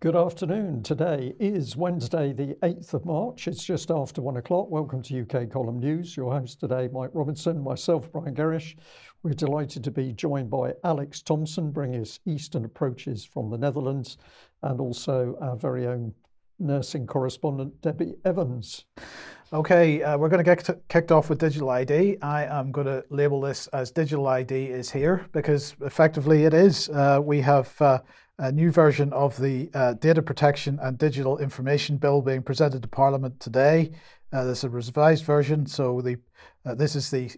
Good afternoon. Today is Wednesday, the 8th of March. It's just after one o'clock. Welcome to UK Column News. Your host today, Mike Robinson, myself, Brian Gerrish. We're delighted to be joined by Alex Thompson, bringing us Eastern approaches from the Netherlands, and also our very own nursing correspondent, Debbie Evans. Okay, uh, we're going to get kicked off with digital ID. I am going to label this as digital ID is here because effectively it is. Uh, we have uh, a new version of the uh, Data Protection and Digital Information Bill being presented to Parliament today. Uh, there's a revised version, so the uh, this is the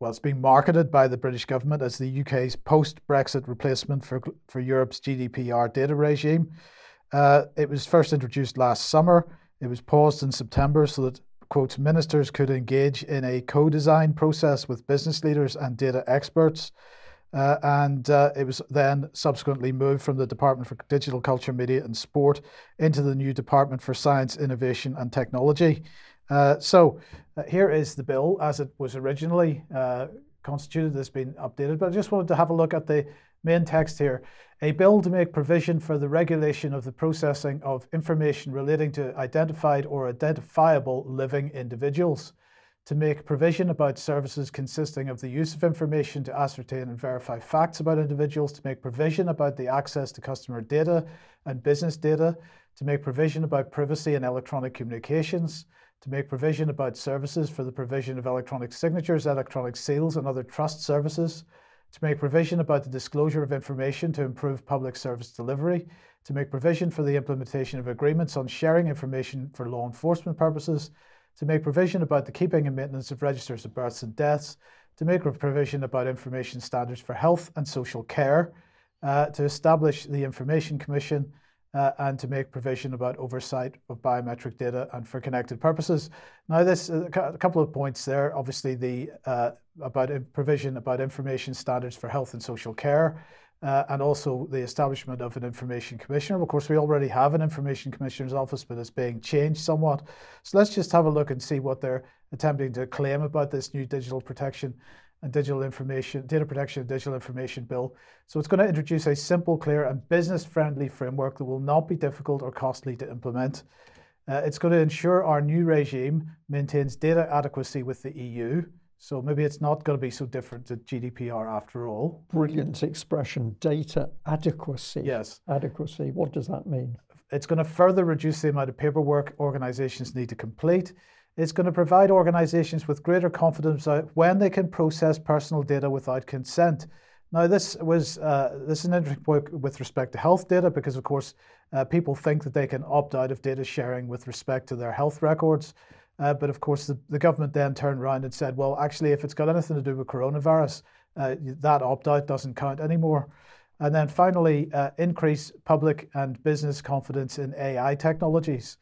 well, it's being marketed by the British government as the UK's post-Brexit replacement for for Europe's GDPR data regime. Uh, it was first introduced last summer. It was paused in September so that quote ministers could engage in a co-design process with business leaders and data experts. Uh, and uh, it was then subsequently moved from the Department for Digital Culture, Media and Sport into the new Department for Science, Innovation and Technology. Uh, so uh, here is the bill as it was originally uh, constituted. It's been updated, but I just wanted to have a look at the main text here. A bill to make provision for the regulation of the processing of information relating to identified or identifiable living individuals to make provision about services consisting of the use of information to ascertain and verify facts about individuals, to make provision about the access to customer data and business data, to make provision about privacy and electronic communications, to make provision about services for the provision of electronic signatures, electronic seals, and other trust services, to make provision about the disclosure of information to improve public service delivery, to make provision for the implementation of agreements on sharing information for law enforcement purposes, to make provision about the keeping and maintenance of registers of births and deaths, to make provision about information standards for health and social care, uh, to establish the Information Commission, uh, and to make provision about oversight of biometric data and for connected purposes. Now, this uh, a couple of points there. Obviously, the uh, about provision about information standards for health and social care uh, and also the establishment of an information commissioner. Of course, we already have an information commissioner's office, but it's being changed somewhat. So let's just have a look and see what they're attempting to claim about this new digital protection and digital information, data protection and digital information bill. So it's going to introduce a simple, clear, and business-friendly framework that will not be difficult or costly to implement. Uh, it's going to ensure our new regime maintains data adequacy with the EU. So maybe it's not going to be so different to GDPR after all. Brilliant expression, data adequacy. Yes. Adequacy. What does that mean? It's going to further reduce the amount of paperwork organizations need to complete. It's going to provide organizations with greater confidence when they can process personal data without consent. Now, this was uh, this is an interesting point with respect to health data because, of course, uh, people think that they can opt out of data sharing with respect to their health records. Uh, but of course, the, the government then turned around and said, well, actually, if it's got anything to do with coronavirus, uh, that opt out doesn't count anymore. And then finally, uh, increase public and business confidence in AI technologies.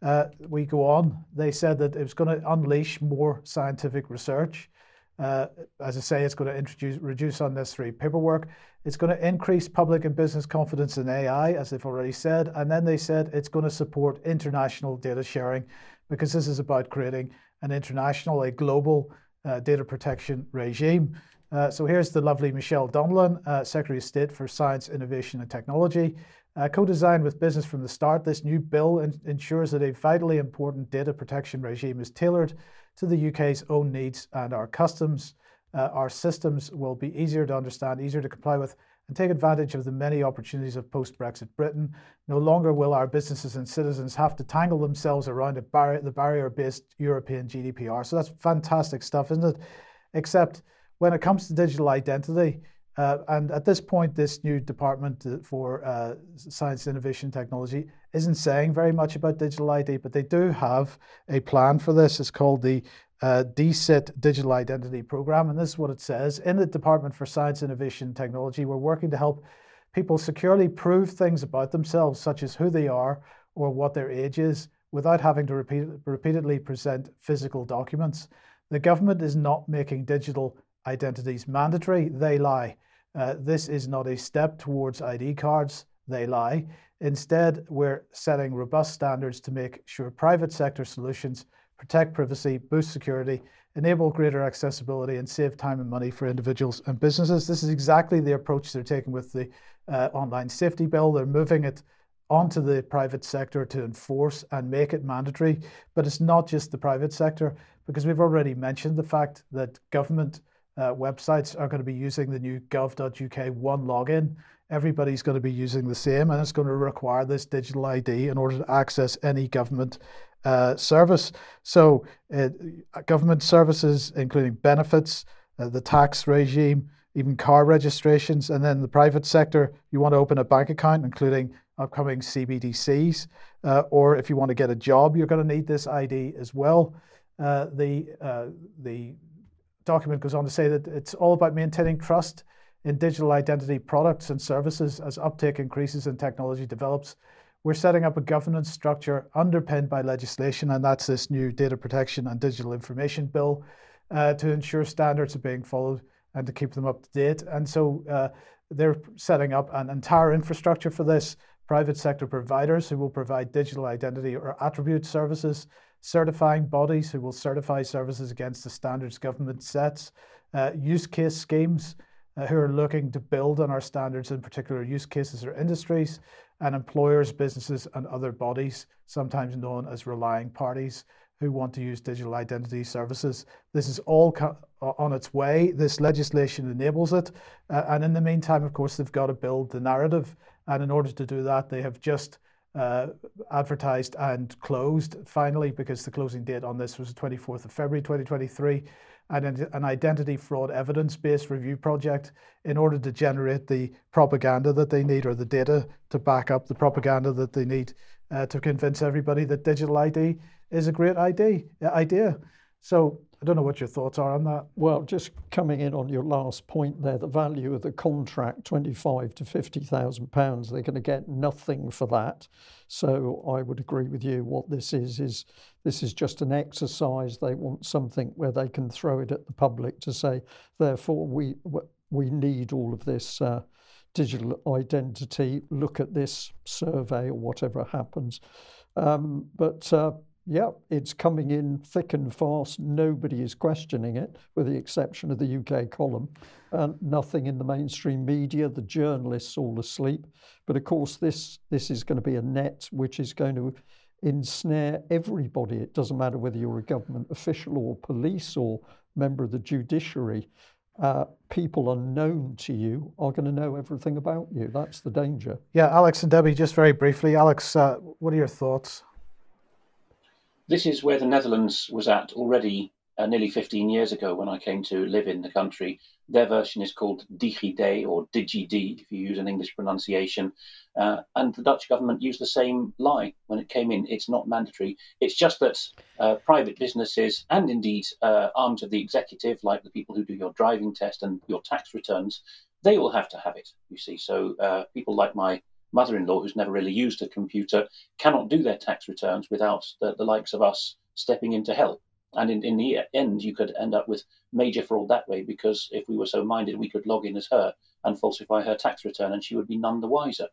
Uh, we go on. They said that it was going to unleash more scientific research. Uh, as I say, it's going to introduce reduce unnecessary paperwork. It's going to increase public and business confidence in AI, as they've already said. And then they said it's going to support international data sharing because this is about creating an international, a global uh, data protection regime. Uh, so here's the lovely Michelle Donelan, uh, Secretary of State for Science, Innovation and Technology. Uh, co-designed with business from the start, this new bill in- ensures that a vitally important data protection regime is tailored to the UK's own needs and our customs. Uh, our systems will be easier to understand, easier to comply with, and take advantage of the many opportunities of post Brexit Britain. No longer will our businesses and citizens have to tangle themselves around bar- the barrier based European GDPR. So that's fantastic stuff, isn't it? Except when it comes to digital identity, uh, and at this point, this new Department for uh, Science, Innovation, Technology isn't saying very much about digital ID, but they do have a plan for this. It's called the uh, DSIT Digital Identity Program. And this is what it says In the Department for Science, Innovation, and Technology, we're working to help people securely prove things about themselves, such as who they are or what their age is, without having to repeat, repeatedly present physical documents. The government is not making digital identities mandatory, they lie. Uh, this is not a step towards ID cards, they lie. Instead, we're setting robust standards to make sure private sector solutions protect privacy, boost security, enable greater accessibility, and save time and money for individuals and businesses. This is exactly the approach they're taking with the uh, online safety bill. They're moving it onto the private sector to enforce and make it mandatory. But it's not just the private sector, because we've already mentioned the fact that government uh, websites are going to be using the new gov.uk one login. Everybody's going to be using the same, and it's going to require this digital ID in order to access any government uh, service. So, uh, government services, including benefits, uh, the tax regime, even car registrations, and then the private sector, you want to open a bank account, including upcoming CBDCs, uh, or if you want to get a job, you're going to need this ID as well. Uh, the the document goes on to say that it's all about maintaining trust in digital identity products and services as uptake increases and technology develops. We're setting up a governance structure underpinned by legislation, and that's this new Data Protection and Digital Information Bill uh, to ensure standards are being followed and to keep them up to date. And so uh, they're setting up an entire infrastructure for this private sector providers who will provide digital identity or attribute services, certifying bodies who will certify services against the standards government sets, uh, use case schemes uh, who are looking to build on our standards in particular use cases or industries, and employers, businesses, and other bodies, sometimes known as relying parties, who want to use digital identity services. This is all on its way. This legislation enables it. Uh, and in the meantime, of course, they've got to build the narrative. And in order to do that, they have just uh, advertised and closed finally because the closing date on this was the 24th of February 2023 and an identity fraud evidence based review project in order to generate the propaganda that they need or the data to back up the propaganda that they need uh, to convince everybody that digital ID is a great ID, idea. So I don't know what your thoughts are on that. Well, just coming in on your last point there, the value of the contract, twenty-five to fifty thousand pounds, they're going to get nothing for that. So I would agree with you. What this is is this is just an exercise. They want something where they can throw it at the public to say, therefore we we need all of this. Uh, digital identity, look at this survey or whatever happens. Um, but uh, yeah, it's coming in thick and fast. Nobody is questioning it, with the exception of the UK column. And nothing in the mainstream media, the journalists all asleep. But of course, this, this is going to be a net which is going to ensnare everybody. It doesn't matter whether you're a government official or police or member of the judiciary uh, people unknown to you are going to know everything about you. That's the danger. Yeah, Alex and Debbie, just very briefly. Alex, uh, what are your thoughts? This is where the Netherlands was at already uh, nearly 15 years ago when I came to live in the country. Their version is called DigiD or DigiD, if you use an English pronunciation. Uh, and the Dutch government used the same lie when it came in. It's not mandatory. It's just that uh, private businesses and indeed uh, arms of the executive, like the people who do your driving test and your tax returns, they all have to have it, you see. So uh, people like my mother in law, who's never really used a computer, cannot do their tax returns without the, the likes of us stepping in to help. And in, in the end, you could end up with major fraud that way because if we were so minded, we could log in as her and falsify her tax return and she would be none the wiser.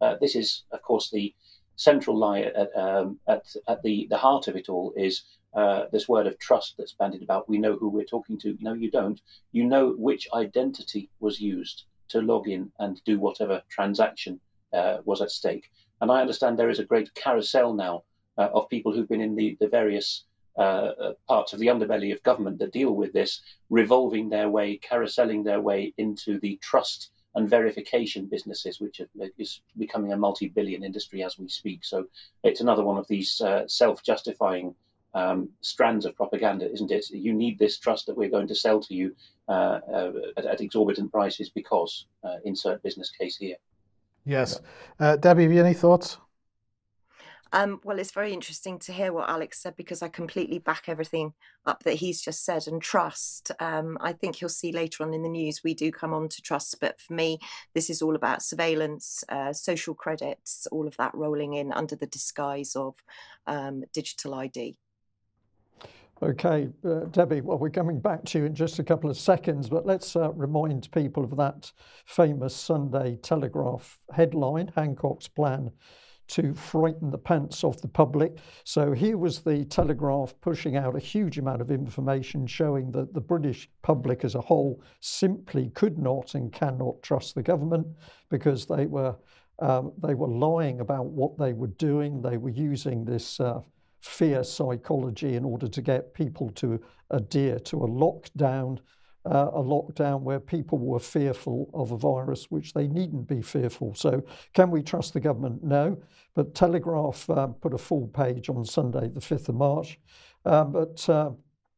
Uh, this is, of course, the central lie at, um, at, at the, the heart of it all is uh, this word of trust that's bandied about. We know who we're talking to. No, you don't. You know which identity was used to log in and do whatever transaction uh, was at stake. And I understand there is a great carousel now uh, of people who've been in the, the various uh, uh, parts of the underbelly of government that deal with this, revolving their way, carouseling their way into the trust and verification businesses, which is becoming a multi-billion industry as we speak. So it's another one of these uh, self-justifying um, strands of propaganda, isn't it? You need this trust that we're going to sell to you uh, uh, at, at, exorbitant prices because uh, insert business case here. Yes, Debbie, have you any thoughts? Um, well, it's very interesting to hear what Alex said because I completely back everything up that he's just said. And trust, um, I think you'll see later on in the news, we do come on to trust. But for me, this is all about surveillance, uh, social credits, all of that rolling in under the disguise of um, digital ID. Okay, uh, Debbie, well, we're coming back to you in just a couple of seconds, but let's uh, remind people of that famous Sunday Telegraph headline Hancock's plan to frighten the pants off the public. So here was the Telegraph pushing out a huge amount of information showing that the British public as a whole simply could not and cannot trust the government because they were Um, they were lying about what they were doing. They were using this uh, fear psychology in order to get people to adhere to a lockdown, uh, a lockdown where people were fearful of a virus which they needn't be fearful. So, can we trust the government? No. But Telegraph uh, put a full page on Sunday, the 5th of March. Um, but uh,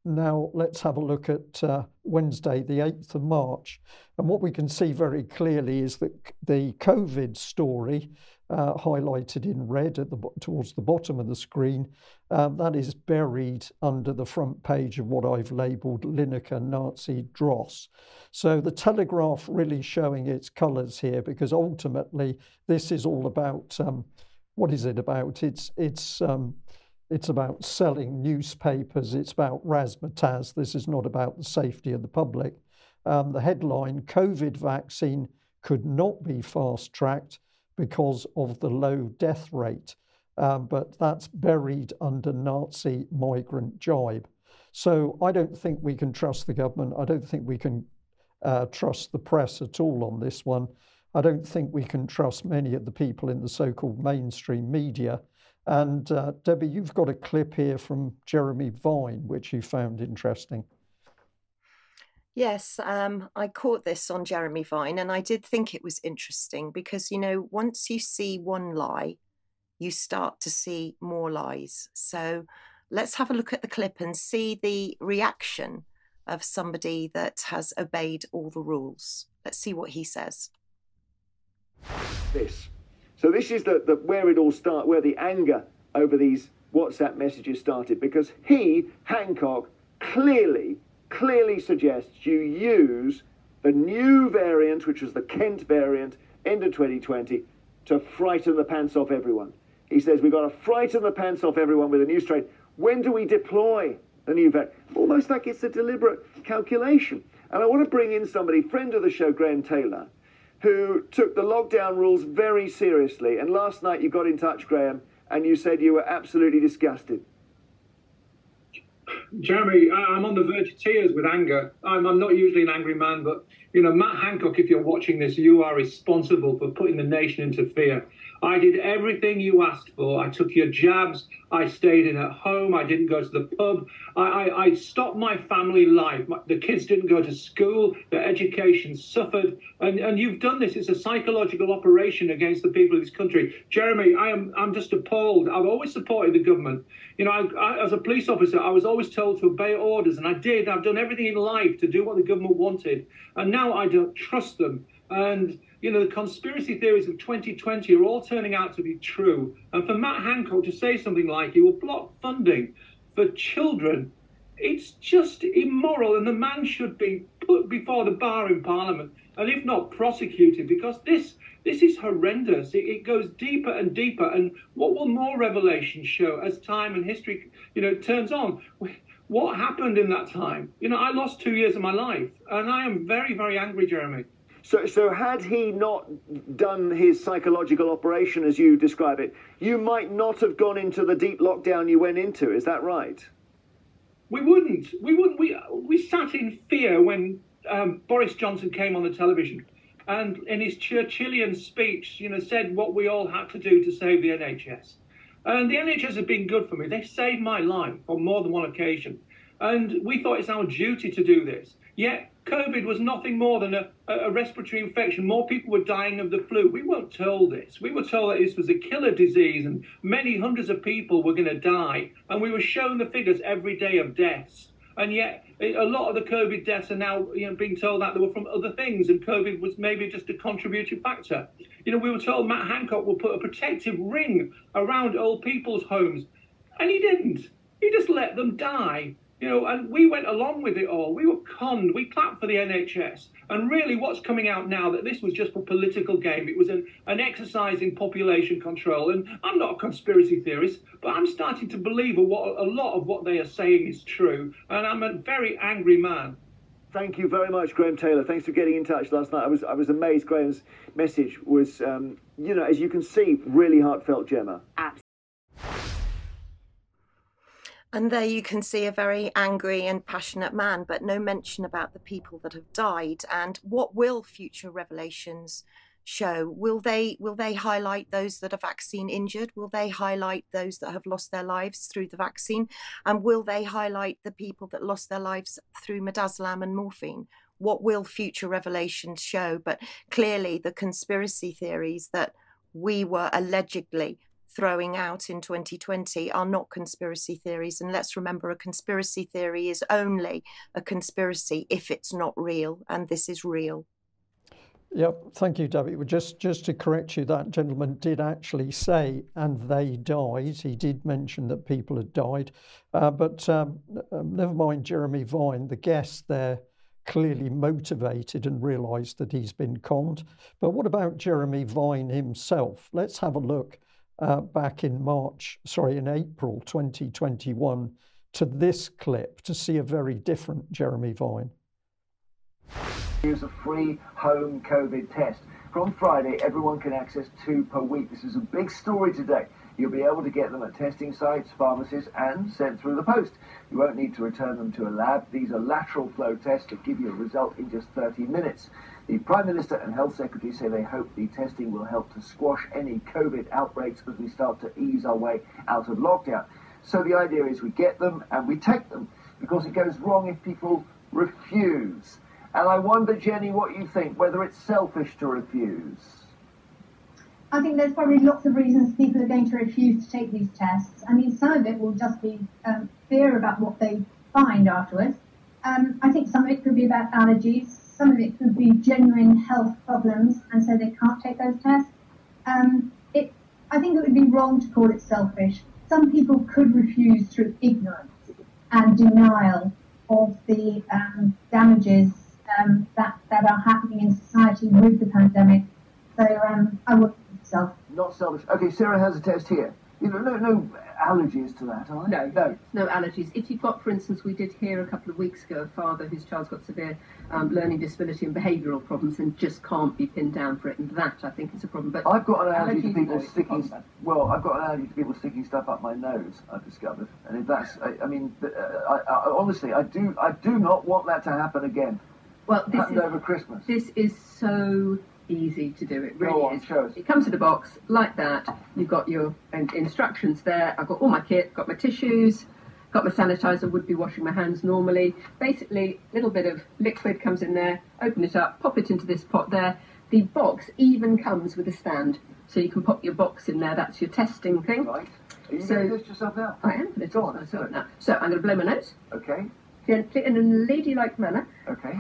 now let's have a look at uh, Wednesday, the 8th of March. And what we can see very clearly is that the COVID story, uh, highlighted in red at the towards the bottom of the screen, um, that is buried under the front page of what I've labelled Lineker Nazi Dross. So the Telegraph really showing its colours here because ultimately this is all about um, what is it about? It's it's um, it's about selling newspapers. It's about razzmatazz. This is not about the safety of the public. Um, the headline COVID vaccine could not be fast tracked because of the low death rate. Um, but that's buried under Nazi migrant jibe. So I don't think we can trust the government. I don't think we can uh, trust the press at all on this one. I don't think we can trust many of the people in the so called mainstream media. And uh, Debbie, you've got a clip here from Jeremy Vine, which you found interesting. Yes, um, I caught this on Jeremy Vine, and I did think it was interesting because, you know, once you see one lie, you start to see more lies. So let's have a look at the clip and see the reaction of somebody that has obeyed all the rules. Let's see what he says. This so this is the, the where it all started, where the anger over these WhatsApp messages started, because he, Hancock, clearly, clearly suggests you use the new variant, which was the Kent variant, end of 2020, to frighten the pants off everyone. He says we've got to frighten the pants off everyone with a new strain. When do we deploy the new variant? Almost like it's a deliberate calculation. And I want to bring in somebody, friend of the show, Graham Taylor, who took the lockdown rules very seriously. And last night you got in touch, Graham, and you said you were absolutely disgusted. Jeremy, I'm on the verge of tears with anger. I'm, I'm, not usually an angry man, but you know, Matt Hancock, if you're watching this, you are responsible for putting the nation into fear. I did everything you asked for. I took your jabs. I stayed in at home. I didn't go to the pub. I, I, I stopped my family life. My, the kids didn't go to school. Their education suffered. And, and you've done this. It's a psychological operation against the people of this country. Jeremy, I am I'm just appalled. I've always supported the government. You know, I, I, as a police officer, I was always told to obey orders, and I did. I've done everything in life to do what the government wanted, and now I don't trust them. And you know, the conspiracy theories of 2020 are all turning out to be true. And for Matt Hancock to say something like he will block funding for children, it's just immoral, and the man should be put before the bar in Parliament, and if not prosecuted, because this this is horrendous. It, goes deeper and deeper. And what will more revelations show as time and history, you know, turns on? What happened in that time? You know, I lost two years of my life, and I am very, very angry, Jeremy. So, so had he not done his psychological operation as you describe it, you might not have gone into the deep lockdown you went into. Is that right? We wouldn't. We wouldn't. We we sat in fear when um, Boris Johnson came on the television, and in his Churchillian speech, you know, said what we all had to do to save the NHS. And the NHS has been good for me. They saved my life on more than one occasion, and we thought it's our duty to do this. Yet COVID was nothing more than a, a, respiratory infection. More people were dying of the flu. We weren't told this. We were told that this was a killer disease and many hundreds of people were going to die. And we were shown the figures every day of deaths. And yet, a lot of the COVID deaths are now you know, being told that they were from other things, and COVID was maybe just a contributing factor. You know, we were told Matt Hancock will put a protective ring around old people's homes, and he didn't. He just let them die. You know, and we went along with it all. We were conned. We clapped for the NHS. And really, what's coming out now that this was just a political game. It was an, an exercise in population control. And I'm not a conspiracy theorist, but I'm starting to believe a, what, a lot of what they are saying is true. And I'm a very angry man. Thank you very much, Graham Taylor. Thanks for getting in touch last night. I was I was amazed. Graham's message was, um, you know, as you can see, really heartfelt, Gemma. Absolutely. And there you can see a very angry and passionate man, but no mention about the people that have died. And what will future revelations show? Will they will they highlight those that are vaccine injured? Will they highlight those that have lost their lives through the vaccine? And will they highlight the people that lost their lives through midazolam and morphine? What will future revelations show? But clearly, the conspiracy theories that we were allegedly throwing out in 2020 are not conspiracy theories. And let's remember a conspiracy theory is only a conspiracy if it's not real, and this is real. Yeah, thank you, Debbie. Just just to correct you, that gentleman did actually say, and they died. He did mention that people had died, uh, but um, um, never mind Jeremy Vine, the guest there clearly motivated and realised that he's been conned. But what about Jeremy Vine himself? Let's have a look Uh, back in March, sorry, in April 2021 to this clip to see a very different Jeremy Vine. Here's a free home COVID test. From Friday, everyone can access two per week. This is a big story today. You'll be able to get them at testing sites, pharmacies, and sent through the post. You won't need to return them to a lab. These are lateral flow tests that give you a result in just 30 minutes. The Prime Minister and Health Secretary say they hope the testing will help to squash any COVID outbreaks as we start to ease our way out of lockdown. So the idea is we get them and we take them because it goes wrong if people refuse. And I wonder, Jenny, what you think, whether it's selfish to refuse. I think there's probably lots of reasons people are going to refuse to take these tests. I mean, some of it will just be um, fear about what they find afterwards. Um, I think some of it could be about allergies. Some of it could be genuine health problems, and so they can't take those tests. Um, it, I think it would be wrong to call it selfish. Some people could refuse through ignorance and denial of the um, damages um, that, that are happening in society with the pandemic. So um, I would self. Not selfish. Okay, Sarah has a test here. You know, no, no allergies to that, are there? No, no, no allergies. If you've got, for instance, we did hear a couple of weeks ago a father whose child's got severe um, learning disability and behavioural problems and just can't be pinned down for it, and that I think is a problem. But I've got an allergy to people sticking. Well, I've got an allergy to people sticking stuff up my nose. I've discovered, and if that's, I, I mean, uh, I, I, honestly, I do, I do not want that to happen again. Well, this happened is, over Christmas. This is so easy to do. It really is. It comes in a box like that. You've got your instructions there. I've got all my kit, got my tissues, got my sanitizer. Would be washing my hands normally. Basically, a little bit of liquid comes in there. Open it up, pop it into this pot there. The box even comes with a stand, so you can pop your box in there. That's your testing thing. Right. Are you So- going to test yourself out? I am going to test myself it. So I'm going to blow my nose Okay. gently in a ladylike manner. Okay.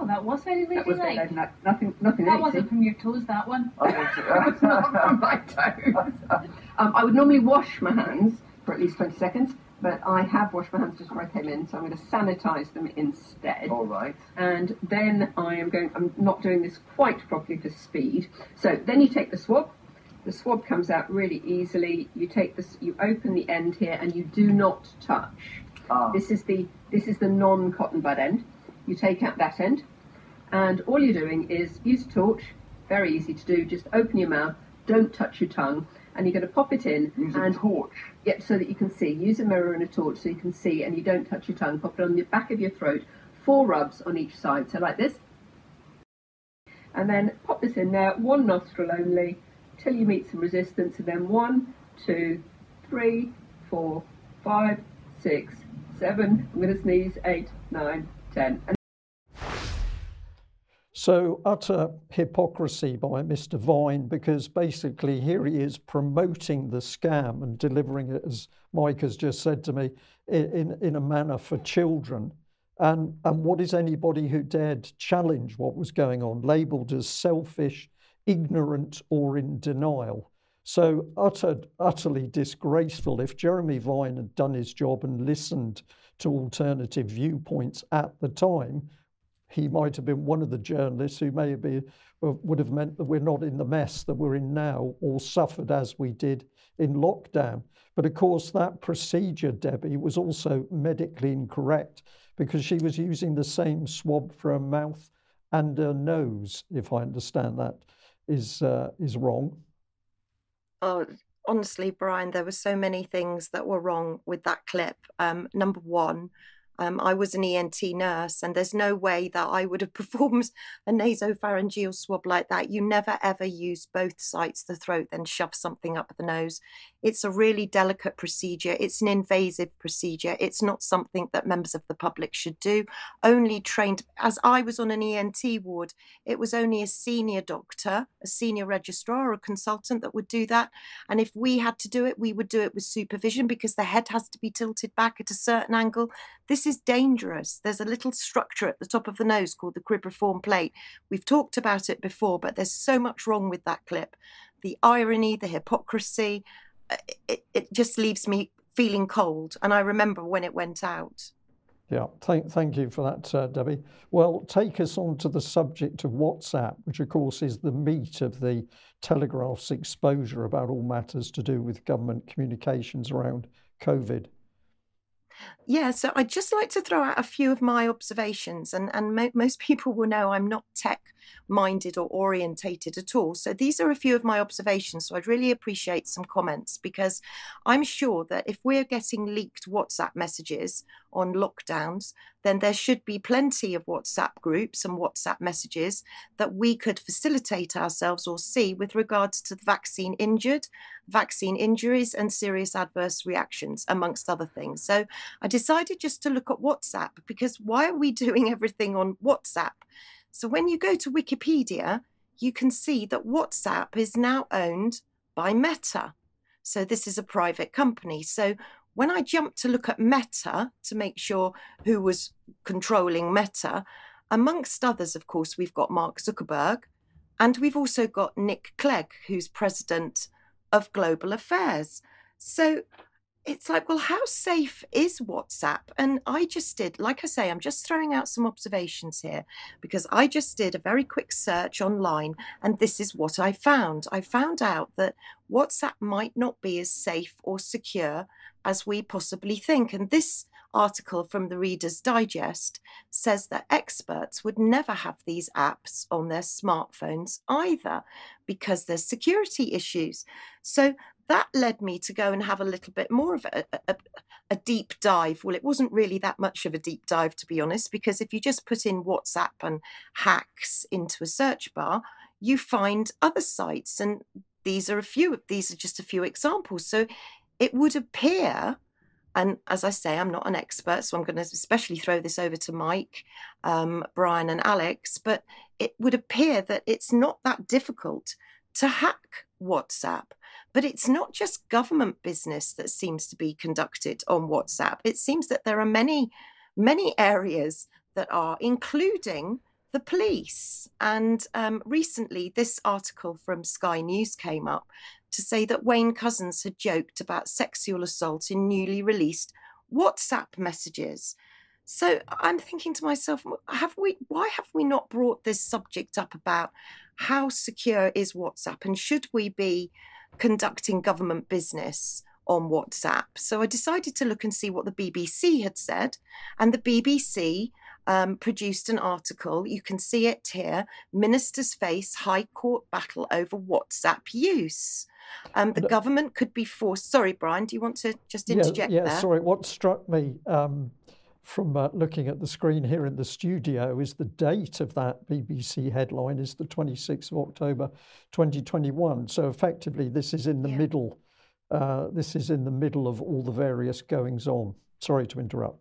Oh, that was very That ladylike. ladylike. Nothing, nothing That wasn't from your toes, that one. To- That's not from my toes. Um, I would normally wash my hands for at least 20 seconds, but I have washed my hands just before I came in, so I'm going to sanitize them instead. All right. And then I am going, I'm not doing this quite properly for speed. So then you take the swab. The swab comes out really easily. You take this, you open the end here, and you do not touch. Ah. This is the this is the non-cotton bud end. You take out that end, and all you're doing is use a torch. Very easy to do. Just open your mouth. Don't touch your tongue, and you're going to pop it in. Use a and torch. Yep, so that you can see. Use a mirror and a torch so you can see, and you don't touch your tongue. Pop it on the back of your throat. Four rubs on each side. So like this, and then pop this in there. One nostril only, till you meet some resistance, and then one, two, three, four, five, six, seven. I'm going to sneeze. Eight, nine, ten. And So, utter hypocrisy by Mr. Vine because basically here he is promoting the scam and delivering it, as Mike has just said to me, in, in a manner for children. And, and what is anybody who dared challenge what was going on, labelled as selfish, ignorant, or in denial? So, utter, utterly disgraceful. If Jeremy Vine had done his job and listened to alternative viewpoints at the time, he might have been one of the journalists who may have been, uh, would have meant that we're not in the mess that we're in now or suffered as we did in lockdown. But of course, that procedure, Debbie, was also medically incorrect because she was using the same swab for her mouth and her nose, if I understand that is, uh, is wrong. Oh, honestly, Brian, there were so many things that were wrong with that clip. Um, number one, Um, I was an ENT nurse, and there's no way that I would have performed a nasopharyngeal swab like that. You never ever use both sides the throat, then shove something up the nose. It's a really delicate procedure. It's an invasive procedure. It's not something that members of the public should do. Only trained, as I was on an ENT ward, it was only a senior doctor, a senior registrar, or a consultant that would do that. And if we had to do it, we would do it with supervision because the head has to be tilted back at a certain angle. This is dangerous. There's a little structure at the top of the nose called the cribriform plate. We've talked about it before, but there's so much wrong with that clip. The irony, the hypocrisy, uh, it, it just leaves me feeling cold. And I remember when it went out. Yeah, thank, thank you for that, uh, Debbie. Well, take us on to the subject of WhatsApp, which of course is the meat of the Telegraph's exposure about all matters to do with government communications around COVID. Yeah, so I'd just like to throw out a few of my observations, and, and mo- most people will know I'm not tech minded or orientated at all. So these are a few of my observations. So I'd really appreciate some comments because I'm sure that if we're getting leaked WhatsApp messages on lockdowns, then there should be plenty of WhatsApp groups and WhatsApp messages that we could facilitate ourselves or see with regards to the vaccine injured, vaccine injuries, and serious adverse reactions, amongst other things. So I decided just to look at WhatsApp because why are we doing everything on WhatsApp? So when you go to Wikipedia, you can see that WhatsApp is now owned by Meta. So this is a private company. So when I jumped to look at Meta to make sure who was controlling Meta, amongst others, of course, we've got Mark Zuckerberg, and we've also got Nick Clegg, who's president of Global Affairs. So it's like, well, how safe is WhatsApp? And I just did, like I say, I'm just throwing out some observations here because I just did a very quick search online and this is what I found. I found out that WhatsApp might not be as safe or secure as we possibly think. And this article from the Reader's Digest says that experts would never have these apps on their smartphones either because there's security issues. So that led me to go and have a little bit more of a, a, a, deep dive. Well, it wasn't really that much of a deep dive, to be honest, because if you just put in WhatsApp and hacks into a search bar, you find other sites. And these are a few, these are just a few examples. So it would appear, and as I say, I'm not an expert, so I'm going to especially throw this over to Mike, um, Brian, and Alex, but it would appear that it's not that difficult to hack WhatsApp. But it's not just government business that seems to be conducted on WhatsApp. It seems that there are many, many areas that are, including the police. And um, recently, this article from Sky News came up to say that Wayne Couzens had joked about sexual assault in newly released WhatsApp messages. So I'm thinking to myself, have we? Why have we not brought this subject up about how secure is WhatsApp, and should we be conducting government business on WhatsApp. So I decided to look and see what the BBC had said. And the BBC um, produced an article. You can see it here Ministers face High Court battle over WhatsApp use. Um, the government could be forced. Sorry, Brian, do you want to just interject yeah, yeah there? sorry. What struck me um, from uh, looking at the screen here in the studio is the date of that BBC headline is the 26th of October 2021. So effectively, this is in the yeah. middle. Uh, this is in the middle of all the various goings on. Sorry to interrupt.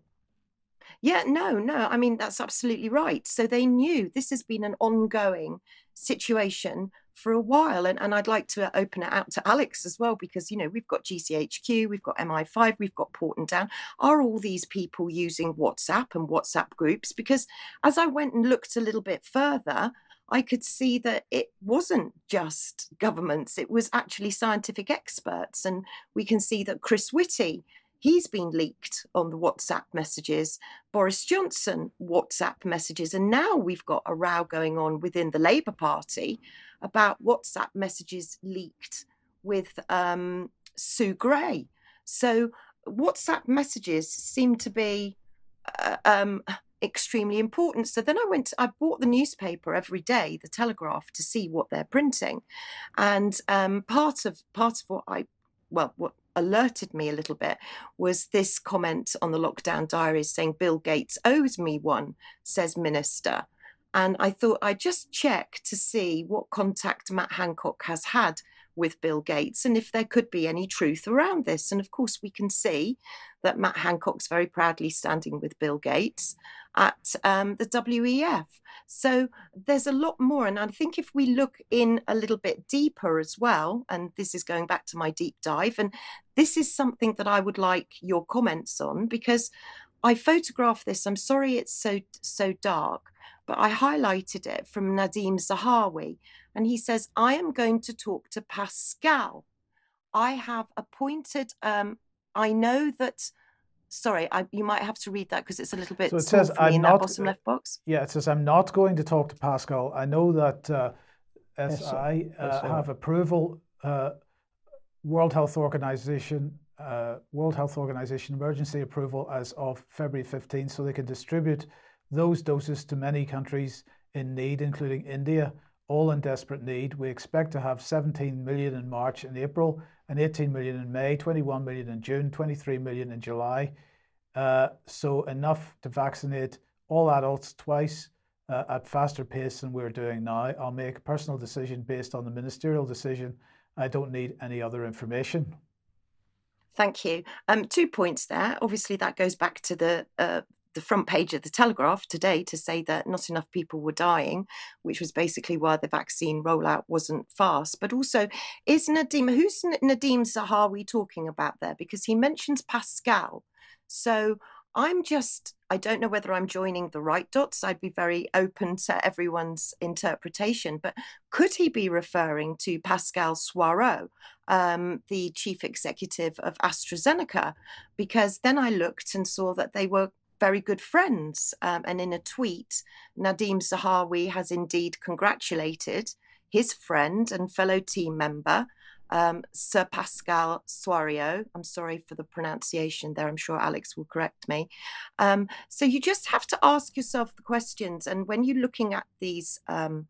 Yeah, no, no. I mean, that's absolutely right. So they knew this has been an ongoing situation for a while. And, and I'd like to open it out to Alex as well, because, you know, we've got GCHQ, we've got MI5, we've got Porton Down. Are all these people using WhatsApp and WhatsApp groups? Because as I went and looked a little bit further, I could see that it wasn't just governments, it was actually scientific experts. And we can see that Chris Whitty He's been leaked on the WhatsApp messages. Boris Johnson WhatsApp messages. And now we've got a row going on within the Labour Party about WhatsApp messages leaked with um, Sue Gray. So WhatsApp messages seem to be uh, um, extremely important. So then I went, I bought the newspaper every day, the Telegraph, to see what they're printing, and um, part of part of what I, well, what alerted me a little bit was this comment on the lockdown diaries saying Bill Gates owes me one, says Minister. And I thought I'd just check to see what contact Matt Hancock has had with Bill Gates and if there could be any truth around this. And of course, we can see that Matt Hancock's very proudly standing with Bill Gates at um, the WEF. So there's a lot more. And I think if we look in a little bit deeper as well, and this is going back to my deep dive, and this is something that I would like your comments on because I photographed this. I'm sorry it's so so dark, but I highlighted it from Nadhim Zahawi. And he says, I am going to talk to Pascal. I have appointed, um, I know that, sorry, I, you might have to read that because it's a little bit so it says, I'm in not, that bottom left box. Yeah, it says, I'm not going to talk to Pascal. I know that uh, SI uh, have approval, uh, World Health Organization, uh, World Health Organization emergency approval as of February 15, so they can distribute those doses to many countries in need, including India, all in desperate need. We expect to have 17 million in March and April, and 18 million in May, 21 million in June, 23 million in July. Uh, so enough to vaccinate all adults twice uh, at faster pace than we're doing now. I'll make a personal decision based on the ministerial decision. I don't need any other information. Thank you. Um, two points there. Obviously, that goes back to the uh, the front page of the Telegraph today to say that not enough people were dying, which was basically why the vaccine rollout wasn't fast. But also, is Nadhim, who's Nadhim Zahawi talking about there? Because he mentions Pascal. So I'm just, I don't know whether I'm joining the right dots. I'd be very open to everyone's interpretation. But could he be referring to Pascal Soriot, um, the chief executive of AstraZeneca? Because then I looked and saw that they were very good friends. Um, and in a tweet, Nadhim Zahawi has indeed congratulated his friend and fellow team member, um, Sir Pascal Soriot. I'm sorry for the pronunciation there. I'm sure Alex will correct me. Um, so you just have to ask yourself the questions. And when you're looking at these um,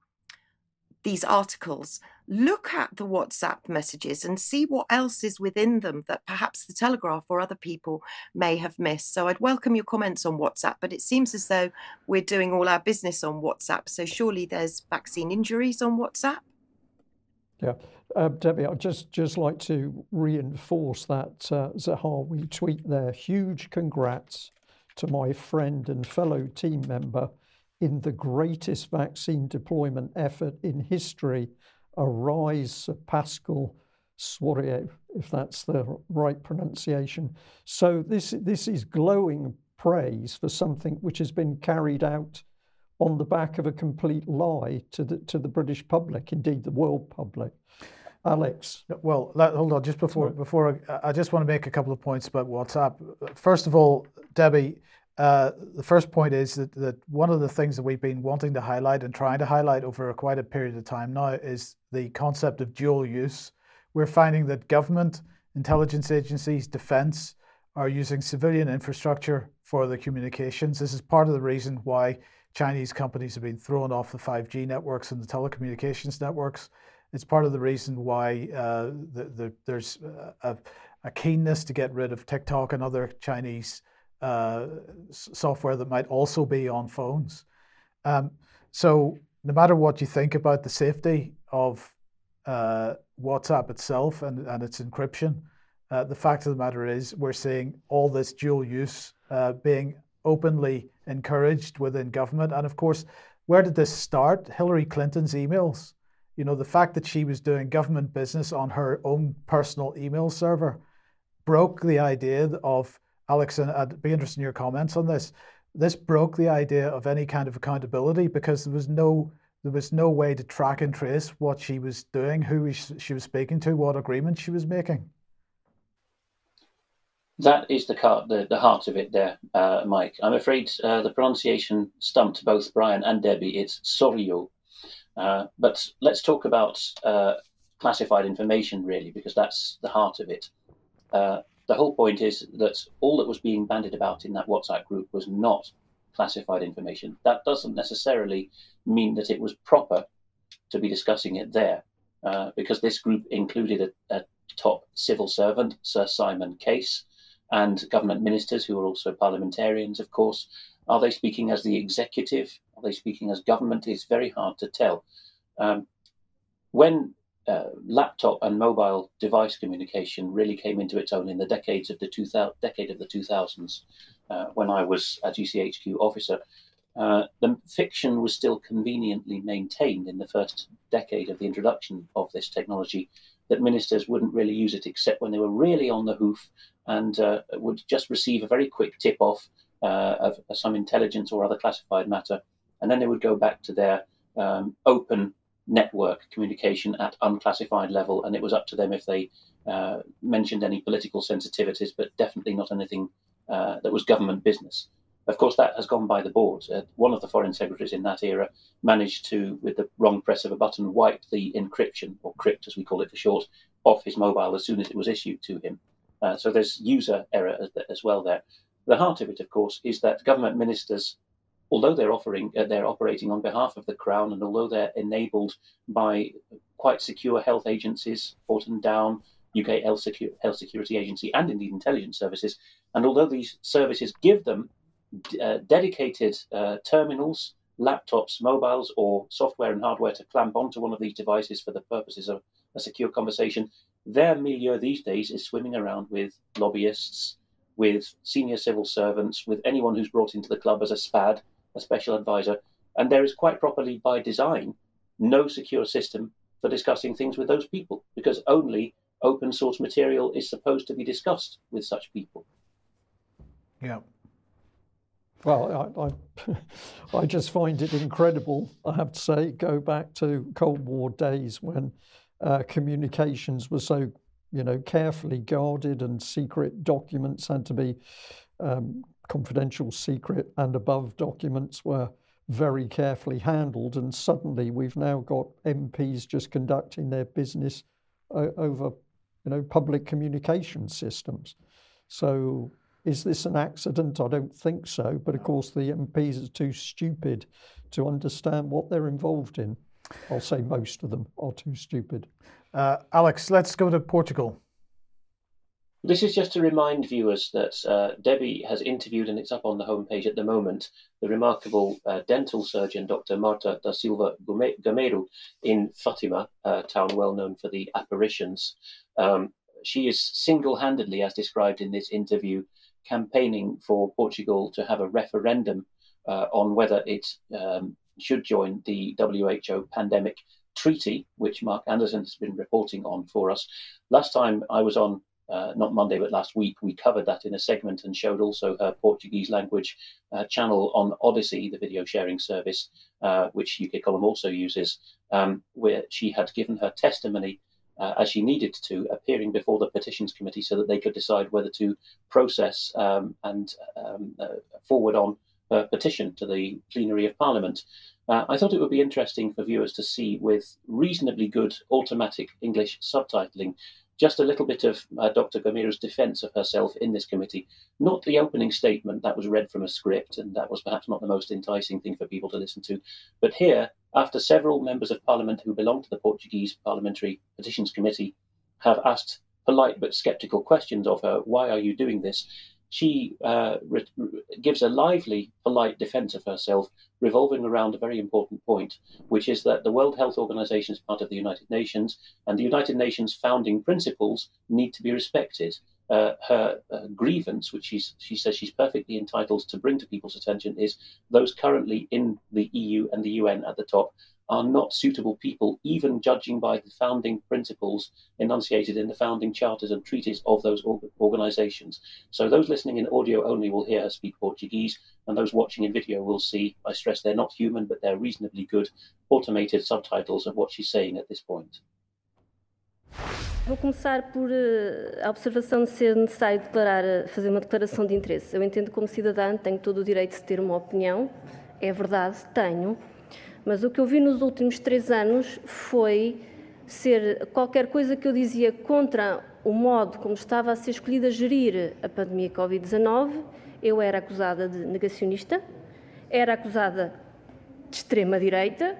these articles, look at the WhatsApp messages and see what else is within them that perhaps the Telegraph or other people may have missed. So I'd welcome your comments on WhatsApp, but it seems as though we're doing all our business on WhatsApp. So surely there's vaccine injuries on WhatsApp. Yeah, uh, Debbie, I'd just just like to reinforce that uh, Zahawi tweet there. Huge congrats to my friend and fellow team member in the greatest vaccine deployment effort in history, Arise Pascal Soriot, if that's the right pronunciation. So this this is glowing praise for something which has been carried out on the back of a complete lie to the to the British public, indeed the world public. Alex. Well, hold on. Just before before I, I, just want to make a couple of points about WhatsApp. First of all, Debbie, uh, the first point is that, that one of the things that we've been wanting to highlight and trying to highlight over a quite a period of time now is the concept of dual use. We're finding that government, intelligence agencies, defense are using civilian infrastructure for the communications. This is part of the reason why Chinese companies have been thrown off the 5G networks and the telecommunications networks. It's part of the reason why uh, the, the, there's a, a keenness to get rid of TikTok and other Chinese uh, software that might also be on phones. Um, so no matter what you think about the safety of uh, WhatsApp itself and, and its encryption, uh, the fact of the matter is we're seeing all this dual use uh, being openly encouraged within government. And of course, where did this start? Hillary Clinton's emails. You know, the fact that she was doing government business on her own personal email server broke the idea of Alex, and I'd be interested in your comments on this. This broke the idea of any kind of accountability because there was no there was no way to track and trace what she was doing, who she was speaking to, what agreement she was making. That is the, the, the heart of it there, uh, Mike. I'm afraid uh, the pronunciation stumped both Brian and Debbie. It's Sorio. Uh, but let's talk about uh, classified information, really, because that's the heart of it. The whole point is that all that was being bandied about in that WhatsApp group was not classified information. That doesn't necessarily mean that it was proper to be discussing it there, uh, because this group included a, a, top civil servant, Sir Simon Case, and government ministers who are also parliamentarians, of course. Are they speaking as the executive? Are they speaking as government? It's very hard to tell. Um, when uh, laptop and mobile device communication really came into its own in the decades of the 2000, decade of the 2000s, uh, when I was a GCHQ officer, uh, the fiction was still conveniently maintained in the first decade of the introduction of this technology that ministers wouldn't really use it except when they were really on the hoof and uh, would just receive a very quick tip off uh, of, some intelligence or other classified matter, and then they would go back to their um, open network communication at unclassified level, and it was up to them if they uh, mentioned any political sensitivities, but definitely not anything uh, that was government business. Of course, that has gone by the board. Uh, one of the foreign secretaries in that era managed to, with the wrong press of a button, wipe the encryption, or crypt as we call it for short, off his mobile as soon as it was issued to him. Uh, so there's user error as, as, well there. The heart of it, of course, is that government ministers, although they're offering, uh, they're operating on behalf of the crown, and although they're enabled by quite secure health agencies, Porton Down, UK Health, Health Security Agency, and indeed intelligence services, and although these services give them uh, dedicated uh, terminals, laptops, mobiles, or software and hardware to clamp onto one of these devices for the purposes of a secure conversation. Their milieu these days is swimming around with lobbyists, with senior civil servants, with anyone who's brought into the club as a SPAD, a special advisor. And there is quite properly, by design, no secure system for discussing things with those people because only open source material is supposed to be discussed with such people. Yeah. Well, I, I, I, just find it incredible, I have to say, go back to Cold War days when uh, communications were so, you know, carefully guarded and secret documents had to be um, confidential, secret, and above documents were very carefully handled. And suddenly we've now got MPs just conducting their business o- over, you know, public communication systems. So is this an accident? I don't think so. But of course, the MPs are too stupid to understand what they're involved in. I'll say most of them are too stupid. Uh, Alex, let's go to Portugal. This is just to remind viewers that uh, Debbie has interviewed, and it's up on the homepage at the moment, the remarkable uh, dental surgeon Dr. Marta da Silva Gameiro in Fatima, a town well known for the apparitions. Um, she is single handedly, as described in this interview, campaigning for Portugal to have a referendum uh, on whether it um, should join the WHO pandemic treaty, which Mark Anderson has been reporting on for us. Last time I was on, uh, not Monday, but last week, we covered that in a segment and showed also her Portuguese language uh, channel on Odysee, the video sharing service, uh, which UK Column also uses, um, where she had given her testimony uh, as she needed to, appearing before the petitions committee so that they could decide whether to process um, and um, uh, forward on a petition to the plenary of Parliament. Uh, I thought it would be interesting for viewers to see with reasonably good automatic English subtitling just a little bit of uh, Dr. Gameiro's defense of herself in this committee. Not the opening statement that was read from a script, and that was perhaps not the most enticing thing for people to listen to. But here, after several members of parliament who belong to the Portuguese Parliamentary Petitions Committee have asked polite but sceptical questions of her, why are you doing this? She uh, re- gives a lively, polite defense of herself, revolving around a very important point, which is that the World Health Organization is part of the United Nations, and the United Nations founding principles need to be respected. Uh, her uh, grievance, which she says she's perfectly entitled to bring to people's attention, is those currently in the EU and the UN at the top are not suitable people, even judging by the founding principles enunciated in the founding charters and treaties of those organizations. So, those listening in audio only will hear her speak Portuguese, and those watching in video will see, I stress, they're not human, but they're reasonably good automated subtitles of what she's saying at this point. Vou começar por eh, a observação de ser necessário declarar, eh, fazer uma declaração de interesse. Eu entendo como cidadã tenho todo o direito de ter uma opinião, é verdade, tenho, mas o que eu vi nos últimos três anos foi ser qualquer coisa que eu dizia contra o modo como estava a ser escolhida gerir a pandemia Covid-19, eu era acusada de negacionista, era acusada de extrema-direita,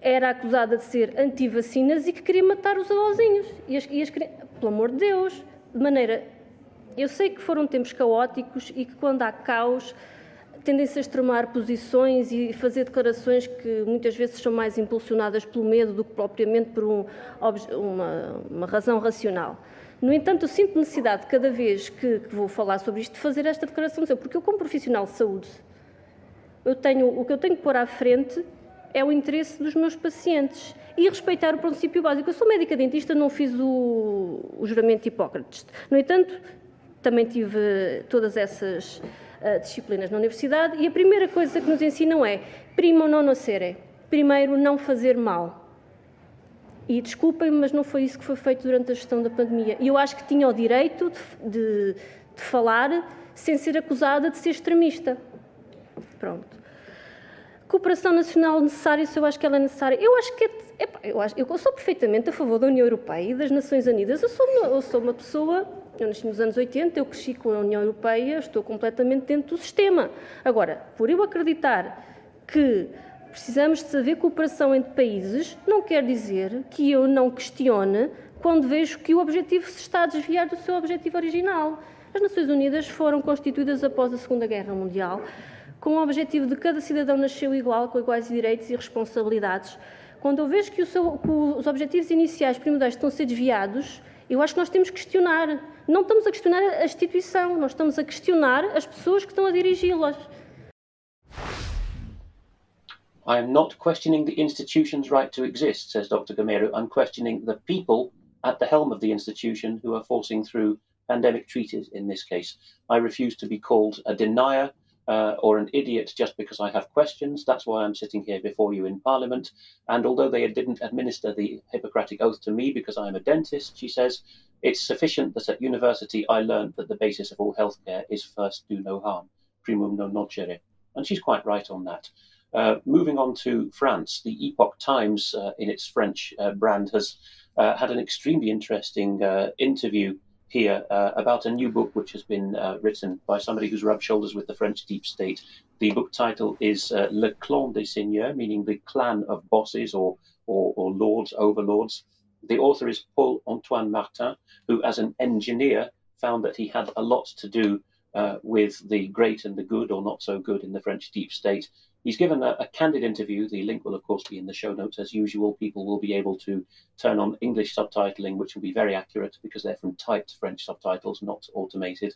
era acusada de ser anti-vacinas e que queria matar os avózinhos. E as, e as, pelo amor de Deus, de maneira. Eu sei que foram tempos caóticos e que quando há caos tendem-se a extremar posições e fazer declarações que muitas vezes são mais impulsionadas pelo medo do que propriamente por um, uma, uma, razão racional. No entanto, eu sinto necessidade, cada vez que, que, vou falar sobre isto, de fazer esta declaração, porque eu, como profissional de saúde, eu tenho, o que eu tenho que pôr à frente é o interesse dos meus pacientes e respeitar o princípio básico. Eu sou médica dentista, não fiz o, o juramento de Hipócrates. No entanto, também tive todas essas uh, disciplinas na universidade e a primeira coisa que nos ensinam é primo non nocere, primeiro não fazer mal. E desculpem, mas não foi isso que foi feito durante a gestão da pandemia. E eu acho que tinha o direito de, de, de falar sem ser acusada de ser extremista. Pronto. Cooperação nacional necessária, se eu acho que ela é necessária. Eu acho que é, é, eu, acho, eu sou perfeitamente a favor da União Europeia e das Nações Unidas. Eu sou uma, eu sou uma pessoa eu nasci nos anos 80, eu cresci com a União Europeia, estou completamente dentro do sistema. Agora, por eu acreditar que precisamos de saber cooperação entre países, não quer dizer que eu não questione quando vejo que o objetivo se está a desviar do seu objetivo original. As Nações Unidas foram constituídas após a Segunda Guerra Mundial com o objetivo de cada cidadão nasceu igual, com iguais direitos e responsabilidades. Quando eu vejo que, seu, que os objetivos iniciais primordiais estão a ser desviados, eu acho que nós temos que questionar. Não estamos a questionar a instituição, nós estamos a questionar as pessoas que estão a dirigi-las. I am not questioning the institution's right to exist, says Dr. Gamero. I'm questioning the people at the helm of the institution who are forcing through pandemic treaties in this case. I refuse to be called a denier uh, or an idiot just because I have questions. That's why I'm sitting here before you in Parliament. And although they didn't administer the Hippocratic Oath to me because I'm a dentist, she says, it's sufficient that at university I learned that the basis of all healthcare is first do no harm, primum non nocere. And she's quite right on that. Uh, moving on to France, the Epoch Times, uh, in its French uh, brand, has uh, had an extremely interesting uh, interview here uh, about a new book which has been uh, written by somebody who's rubbed shoulders with the French deep state. The book title is uh, Le Clan des Seigneurs, meaning the clan of bosses or, or, or lords, overlords. The author is Paul Antoine Martin, who, as an engineer, found that he had a lot to do uh, with the great and the good or not so good in the French deep state, He's given a, a, candid interview. The link will, of course, be in the show notes as usual. People will be able to turn on English subtitling, which will be very accurate because they're from typed French subtitles, not automated.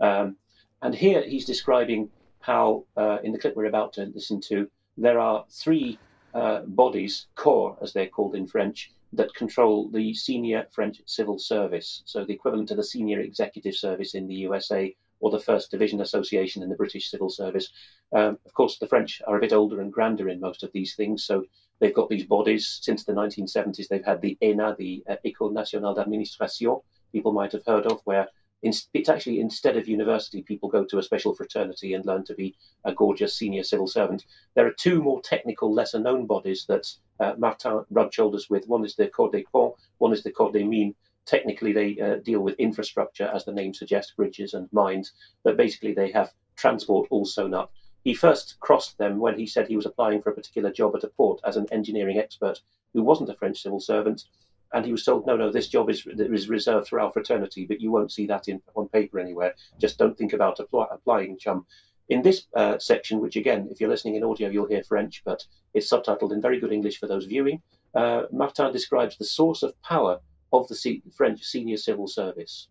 Um, and here he's describing how, uh, in the clip we're about to listen to, there are three uh, bodies, corps as they're called in French, that control the senior French civil service. So the equivalent to the senior executive service in the USA or the First Division Association in the British Civil Service. Um, of course, the French are a bit older and grander in most of these things, so they've got these bodies. Since the 1970s, they've had the ENA, the uh, École Nationale d'Administration, people might have heard of, where in, it's actually instead of university, people go to a special fraternity and learn to be a gorgeous senior civil servant. There are two more technical, lesser known bodies that uh, Martin rubbed shoulders with. One is the Corps des Ponts, one is the Corps des Mines, Technically, they uh, deal with infrastructure, as the name suggests, bridges and mines, but basically they have transport all sewn up. He first crossed them when he said he was applying for a particular job at a port as an engineering expert who wasn't a French civil servant. And he was told, no, no, this job is, is reserved for our fraternity, but you won't see that in, on paper anywhere. Just don't think about apply, applying, chum. In this uh, section, which again, if you're listening in audio, you'll hear French, but it's subtitled in very good English for those viewing, uh, Martin describes the source of power of the French senior civil service.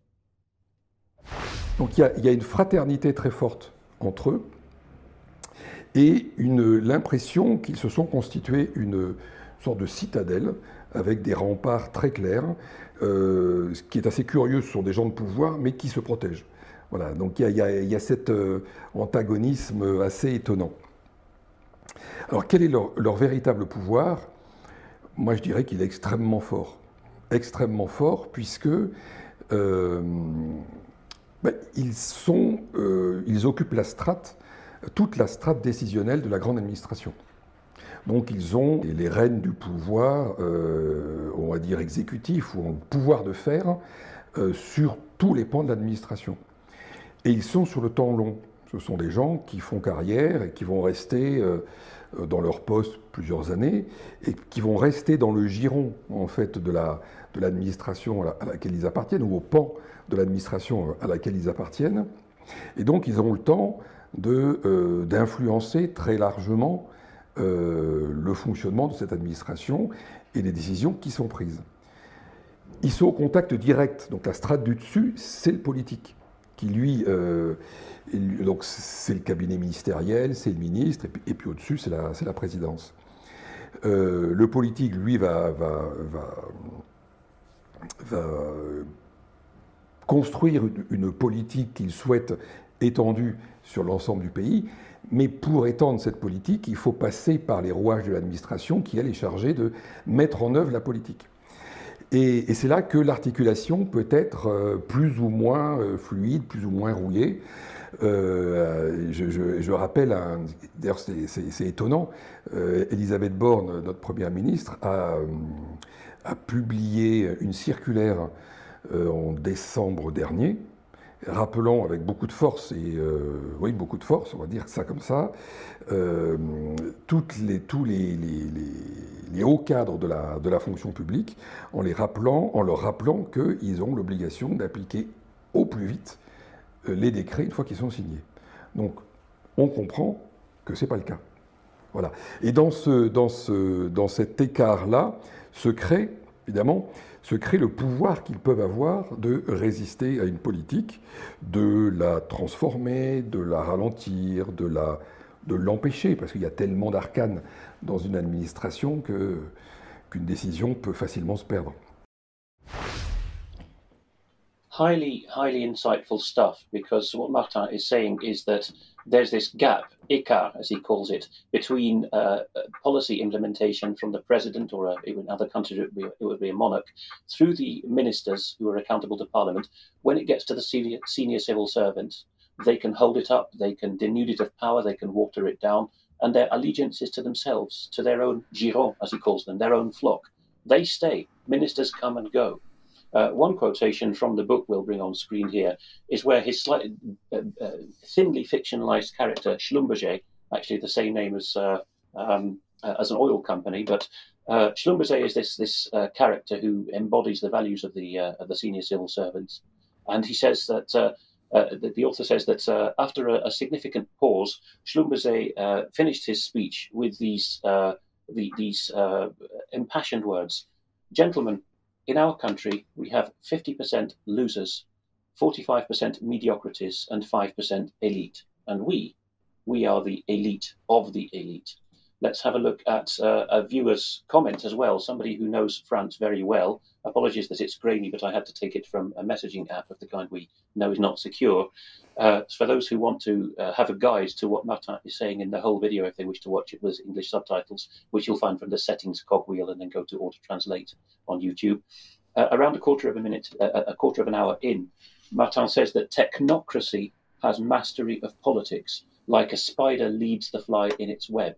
Donc il y, a une fraternité très forte entre eux et l'impression qu'ils se sont constitués une sorte de citadelle avec des remparts très clairs. Euh, ce qui est assez curieux, ce sont des gens de pouvoir, mais qui se protègent. Voilà, donc il y, a, cet euh, antagonisme assez étonnant. Alors quel est leur véritable pouvoir? Moi je dirais qu'il est extrêmement fort extrêmement fort puisque euh, ben, ils, sont, euh, ils occupent la strate, toute la strate décisionnelle de la grande administration. Donc ils ont les rênes du pouvoir, euh, on va dire exécutif ou pouvoir de faire sur tous les pans de l'administration. Et ils sont sur le temps long. Ce sont des gens qui font carrière et qui vont rester dans leur poste plusieurs années et qui vont rester dans le giron en fait de la de l'administration à laquelle ils appartiennent ou au pan de l'administration à laquelle ils appartiennent. Et donc ils ont le temps euh, d'influencer très largement euh, le fonctionnement de cette administration et les décisions qui sont prises. Ils sont au contact direct, donc la strate du dessus, c'est le politique, qui lui, euh, donc c'est le cabinet ministériel, c'est le ministre, et puis, au-dessus, c'est la, la, présidence. le politique, lui, va, va, va, construire une politique qu'il souhaite étendue sur l'ensemble du pays, mais pour étendre cette politique, il faut passer par les rouages de l'administration qui, elle, est chargée de mettre en œuvre la politique. Et, c'est là que l'articulation peut être euh, plus ou moins euh, fluide, plus ou moins rouillée. Euh, je, rappelle, d'ailleurs c'est étonnant, Elisabeth Borne, notre première ministre, a, a publié une circulaire en décembre dernier, rappelant avec beaucoup de force, et euh, oui, beaucoup de force, on va dire ça comme ça, euh, tous les, hauts cadres de la, fonction publique, en leur rappelant qu'ils ont l'obligation d'appliquer au plus vite euh, les décrets une fois qu'ils sont signés. Donc, on comprend que ce n'est pas le cas. Voilà. Et dans, ce, dans, ce, dans cet écart-là se crée, évidemment, se crée le pouvoir qu'ils peuvent avoir de résister à une politique, de la transformer, de la ralentir, de l'empêcher, parce qu'il y a tellement d'arcanes dans une administration qu'une décision peut facilement se perdre. Highly, highly insightful stuff because what Martin is saying is that there's this gap, écart, as he calls it, between uh, policy implementation from the president or a, in other countries it would, be, it would, be, a monarch through the ministers who are accountable to parliament. When it gets to the senior, senior civil servants, they can hold it up, they can denude it of power, they can water it down, and their allegiance is to themselves, to their own giron, as he calls them, their own flock. They stay. Ministers come and go. Uh, one quotation from the book we'll bring on screen here is where his slightly uh, uh, thinly fictionalized character Schlumberger, actually the same name as uh, um, uh, as an oil company, but uh, Schlumberger is this this character who embodies the values of the of the senior civil servants, and he says that. the, the, author says that after a, a, significant pause, Schlumberger finished his speech with these the, these impassioned words: "Gentlemen, in our country, we have 50% losers, 45% mediocrities, and 5% elite. And we, we are the elite of the elite. Let's have a look at uh, a viewer's comment as well. Somebody who knows France very well. Apologies that it's grainy, but I had to take it from a messaging app of the kind we know is not secure. Uh, for those who want to uh, have a guide to what Martin is saying in the whole video, if they wish to watch it with English subtitles, which you'll find from the settings cogwheel and then go to auto translate on YouTube. Uh, around a quarter of a minute, uh, a quarter of an hour in, Martin says that technocracy has mastery of politics, like a spider leads the fly in its web.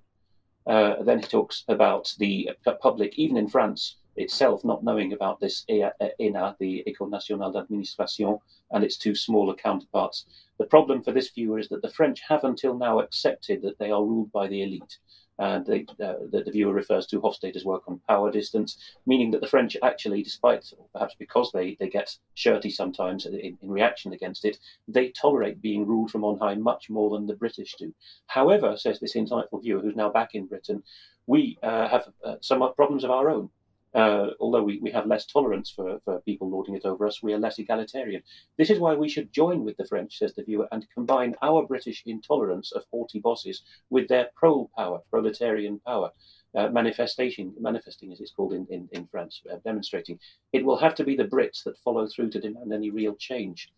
Uh, then he talks about the public, even in France itself, not knowing about this ENA, the École Nationale d'Administration, and its two smaller counterparts. The problem for this viewer is that the French have until now accepted that they are ruled by the elite. And they, uh, the, the, viewer refers to Hofstede's work on power distance, meaning that the French actually, despite perhaps because they, they get shirty sometimes in, in reaction against it, they tolerate being ruled from on high much more than the British do. However, says this insightful viewer who's now back in Britain, we uh, have uh, some problems of our own. Uh, although we, we have less tolerance for, for people lording it over us, we are less egalitarian. This is why we should join with the French, says the viewer, and combine our British intolerance of haughty bosses with their prole power, proletarian power. Uh, manifestation, manifesting as it's called in, in, in France, uh, demonstrating. It will have to be the Brits that follow through to demand any real change.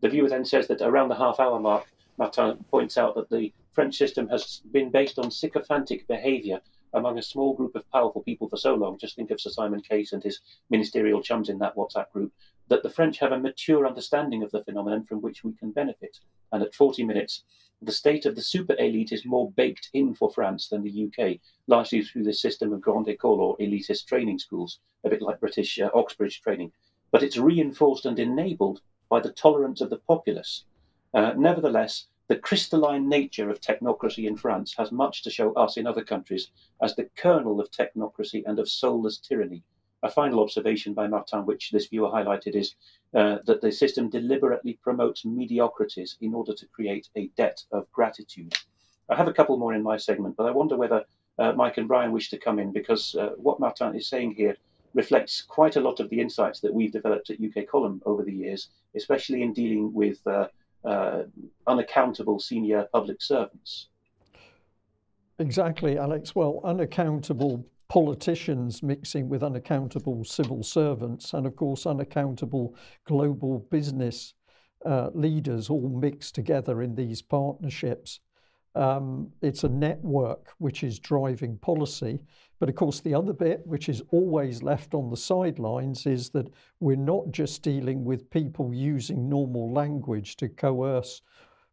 The viewer then says that around the half hour mark, Martin points out that the French system has been based on sycophantic behavior among a small group of powerful people for so long, just think of Sir Simon Case and his ministerial chums in that WhatsApp group, that the French have a mature understanding of the phenomenon from which we can benefit. And at 40 minutes, the state of the super elite is more baked in for France than the UK, largely through this system of grande école or elitist training schools, a bit like British uh, Oxbridge training. But it's reinforced and enabled by the tolerance of the populace. Uh, nevertheless, the crystalline nature of technocracy in France has much to show us in other countries as the kernel of technocracy and of soulless tyranny. A final observation by Martin, which this viewer highlighted, is uh, that the system deliberately promotes mediocrities in order to create a debt of gratitude. I have a couple more in my segment, but I wonder whether uh, Mike and Brian wish to come in because uh, what Martin is saying here reflects quite a lot of the insights that we've developed at UK Column over the years, especially in dealing with uh, uh, unaccountable senior public servants. Exactly, Alex. Well, unaccountable politicians mixing with unaccountable civil servants, and of course, unaccountable global business uh, leaders all mixed together in these partnerships. Um, it's a network which is driving policy. But of course, the other bit, which is always left on the sidelines, is that we're not just dealing with people using normal language to coerce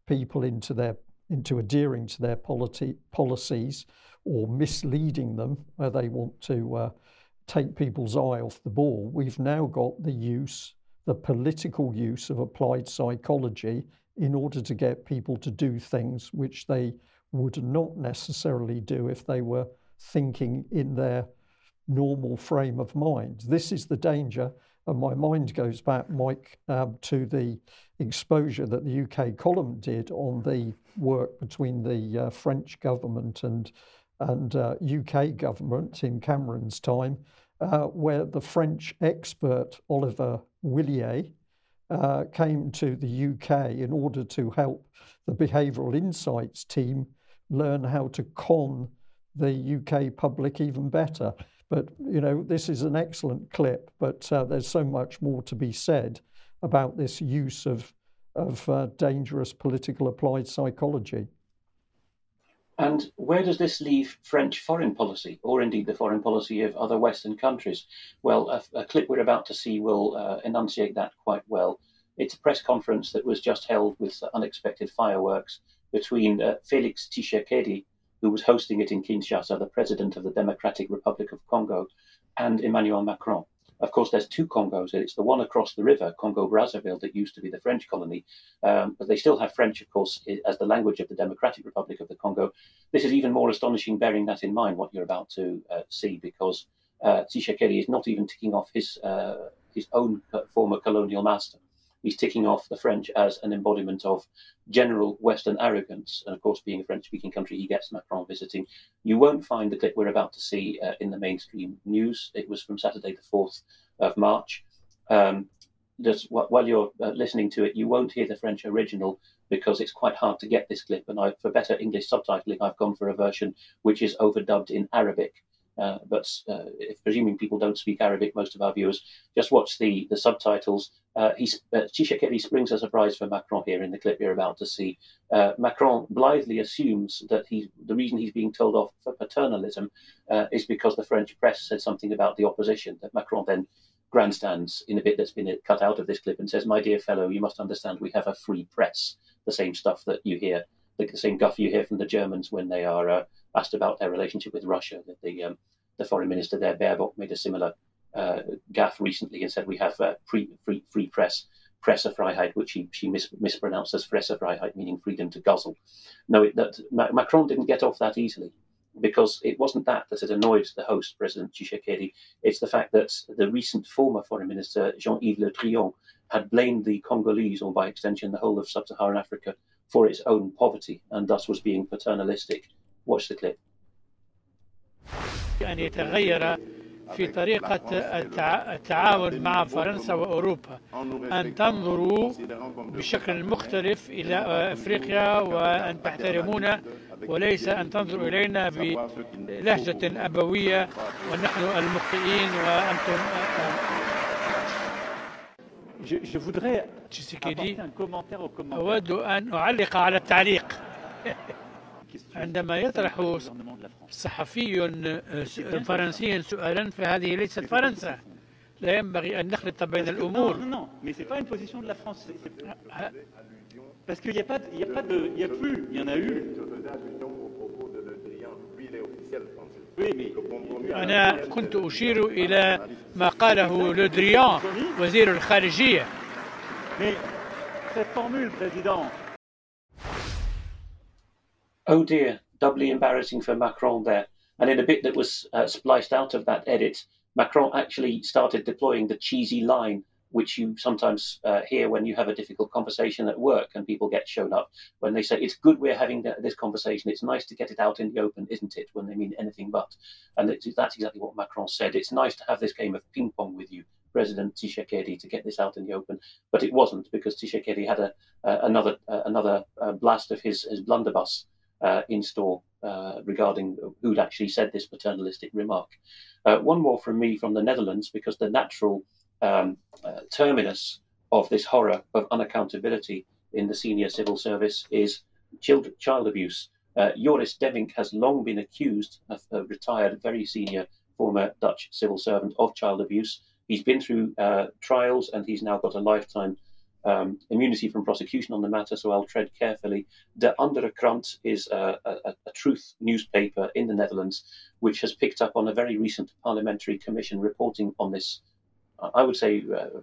people into their into adhering to their policies or misleading them where they want to uh, take people's eye off the ball. We've now got the use, the political use of applied psychology in order to get people to do things which they would not necessarily do if they were thinking in their normal frame of mind. This is the danger. And my mind goes back, Mike, um, to the exposure that the UK column did on the work between the uh, French government and and uh, UK government in Cameron's time, uh, where the French expert Olivier Oullier uh, came to the UK in order to help the Behavioural Insights team learn how to con the UK public even better. But, you know, this is an excellent clip, but uh, there's so much more to be said about this use of, of uh, dangerous political applied psychology. And where does this leave French foreign policy, or indeed the foreign policy of other Western countries? Well, a, a clip we're about to see will uh, enunciate that quite well. It's a press conference that was just held with unexpected fireworks between uh, Felix Tshisekedi, who was hosting it in Kinshasa, the president of the Democratic Republic of Congo, and Emmanuel Macron. Of course, there's two Congos. It's the one across the river, Congo Brazzaville, that used to be the French colony, um, but they still have French, of course, as the language of the Democratic Republic of the Congo. This is even more astonishing, bearing that in mind, what you're about to uh, see, because uh, Tshisekedi is not even ticking off his uh, his own former colonial master. He's ticking off the French as an embodiment of general Western arrogance. And of course, being a French speaking country, he gets Macron visiting. You won't find the clip we're about to see uh, in the mainstream news. It was from Saturday, the 4th of March. Um, just while you're uh, listening to it, you won't hear the French original because it's quite hard to get this clip. And I, for better English subtitling, I've gone for a version which is overdubbed in Arabic. Uh, but uh, if, presuming people don't speak Arabic, most of our viewers just watch the, the subtitles. Uh, he, uh, Tshisekedi springs a surprise for Macron here in the clip you're about to see. Uh, Macron blithely assumes that he, the reason he's being told off for paternalism uh, is because the French press said something about the opposition. That Macron then grandstands in a bit that's been cut out of this clip and says, "My dear fellow, you must understand we have a free press." The same stuff that you hear, the same guff you hear from the Germans when they are uh, asked about their relationship with Russia. That the um, the foreign minister there, Baerbock, made a similar uh, gaffe recently and said we have uh, free, free, free press, Pressefreiheit, which she, she mis- mispronounced as Fressefreiheit, meaning freedom to guzzle. No, it, that, Macron didn't get off that easily because it wasn't that that had annoyed the host, President Tshisekedi. It's the fact that the recent former foreign minister, Jean-Yves Le Drian, had blamed the Congolese, or by extension the whole of sub-Saharan Africa, for its own poverty and thus was being paternalistic. Watch the clip. أن يتغير في طريقة التعاون مع فرنسا وأوروبا أن تنظروا بشكل مختلف إلى أفريقيا وأن تحترمونا وليس أن تنظروا إلينا بلهجة أبوية ونحن المخطئين وأنتم. أود أن أعلق على التعليق عندما يطرح صحفي فرنسي سؤالا فهذه ليست فرنسا لا ينبغي أن نخلط بين الأمور Parce qu'il n'y a pas, il y a pas de, il y a plus, il y en a eu. أنا كنت أشير إلى ما قاله لودريان وزير الخارجية. Mais cette formule, président, Oh dear, doubly embarrassing for Macron there. And in a bit that was uh, spliced out of that edit, Macron actually started deploying the cheesy line which you sometimes uh, hear when you have a difficult conversation at work and people get shown up when they say it's good we're having this conversation. It's nice to get it out in the open isn't it? when they mean anything but. And that's exactly what macron said. It's nice to have this game of ping pong with you president Tshisekedi to get this out in the open. But it wasn't because Tshisekedi had a uh, another uh, another uh, blast of his his blunderbuss uh, in store uh, regarding who'd actually said this paternalistic remark. one more from me from the Netherlands because the natural um, uh, terminus of this horror of unaccountability in the senior civil service is child, child abuse. Uh, Joris Demmink has long been accused, of a retired, very senior former Dutch civil servant, of child abuse. He's been through uh, trials and he's now got a lifetime um, immunity from prosecution on the matter, so I'll tread carefully. De Andere Krant is a, a, a, truth newspaper in the Netherlands, which has picked up on a very recent parliamentary commission reporting on this I would say, uh,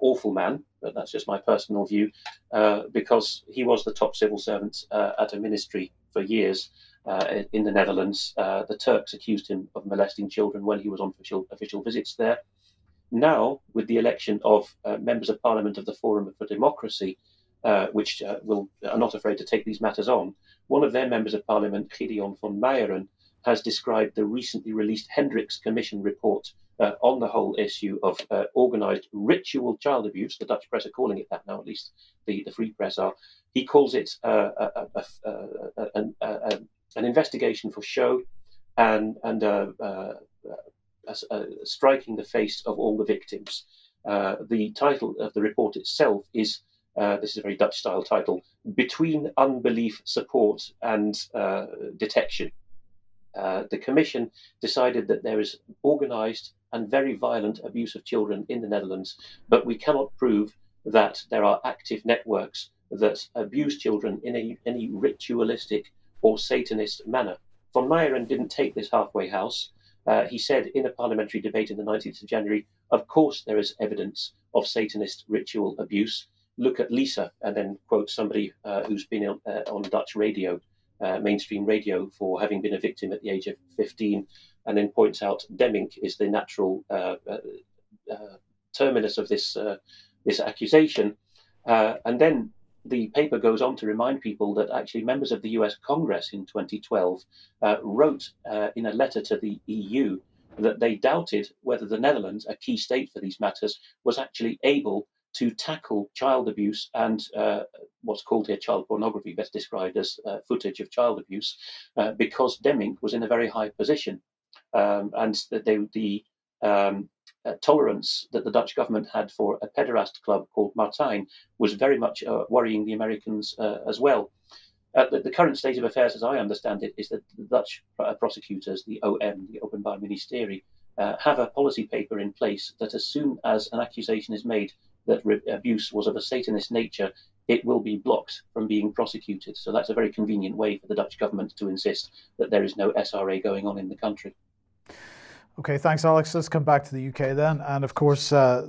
awful man, but that's just my personal view, uh, because he was the top civil servant uh, at a ministry for years uh, in the Netherlands. Uh, the Turks accused him of molesting children when he was on official, official visits there. Now, with the election of uh, members of parliament of the Forum for Democracy, which will are not afraid to take these matters on, one of their members of parliament, Gideon von Meijeren, has described the recently released Hendriks Commission report uh, on the whole issue of uh, organized ritual child abuse. The Dutch press are calling it that now, at least the, the Free Press are. He calls it uh, a, a, a, an investigation for show and, and uh, uh, uh, striking the face of all the victims. the title of the report itself is this is a very Dutch style title Between Unbelief, Support and Detection. Uh, the Commission decided that there is organized and very violent abuse of children in the Netherlands, but we cannot prove that there are active networks that abuse children in a, any ritualistic or Satanist manner. Von Meijeren didn't take this halfway house. Uh, he said in a parliamentary debate in the 19th of January, of course there is evidence of Satanist ritual abuse. Look at Lisa, and then quote somebody uh, who's been on, uh, on Dutch radio uh, mainstream radio for having been a victim at the age of 15, and then points out Demmink is the natural uh, uh, terminus of this this accusation. and then the paper goes on to remind people that actually members of the US Congress in 2012 wrote in a letter to the EU that they doubted whether the Netherlands, a key state for these matters, was actually able to tackle child abuse and uh, what's called here child pornography, best described as uh, footage of child abuse, uh, because Demmink was in a very high position. Um, and that they, the um, uh, tolerance that the Dutch government had for a pederast club called Martijn was very much uh, worrying the Americans uh, as well. The, the, current state of affairs, as I understand it, is that the Dutch prosecutors, the OM, the Openbaar Ministerie, have a policy paper in place that as soon as an accusation is made that re- abuse was of a Satanist nature, it will be blocked from being prosecuted. So that's a very convenient way for the Dutch government to insist that there is no SRA going on in the country. Okay, thanks, Alex. Let's come back to the UK then. And of course, uh,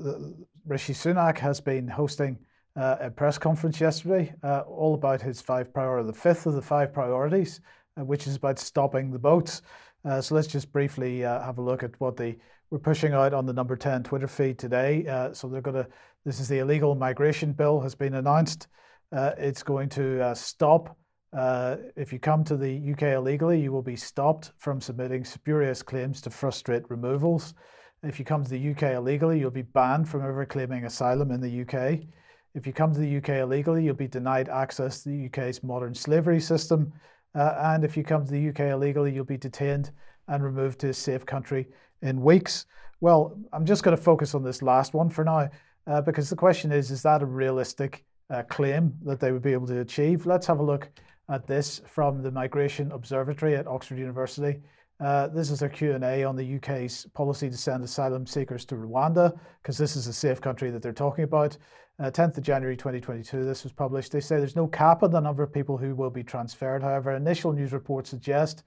Rishi Sunak has been hosting uh, a press conference yesterday, uh, all about his five priorities, the fifth of the five priorities, uh, which is about stopping the boats. Uh, so let's just briefly uh, have a look at what they were pushing out on the number 10 Twitter feed today. so they're going to this is the illegal migration bill has been announced. It's going to stop. Uh, if you come to the UK illegally, you will be stopped from submitting spurious claims to frustrate removals. If you come to the UK illegally, you'll be banned from ever claiming asylum in the UK. If you come to the UK illegally, you'll be denied access to the UK's modern slavery system. Uh, and if you come to the UK illegally, you'll be detained and removed to a safe country in weeks. Well, I'm just going to focus on this last one for now uh, because the question is, is that a realistic uh, claim that they would be able to achieve? Let's have a look at this from the Migration Observatory at Oxford University. Uh, this is their Q&A on the UK's policy to send asylum seekers to Rwanda, because this is a safe country that they're talking about. Uh, 10th of January 2022, this was published. They say there's no cap on the number of people who will be transferred. However, initial news reports suggest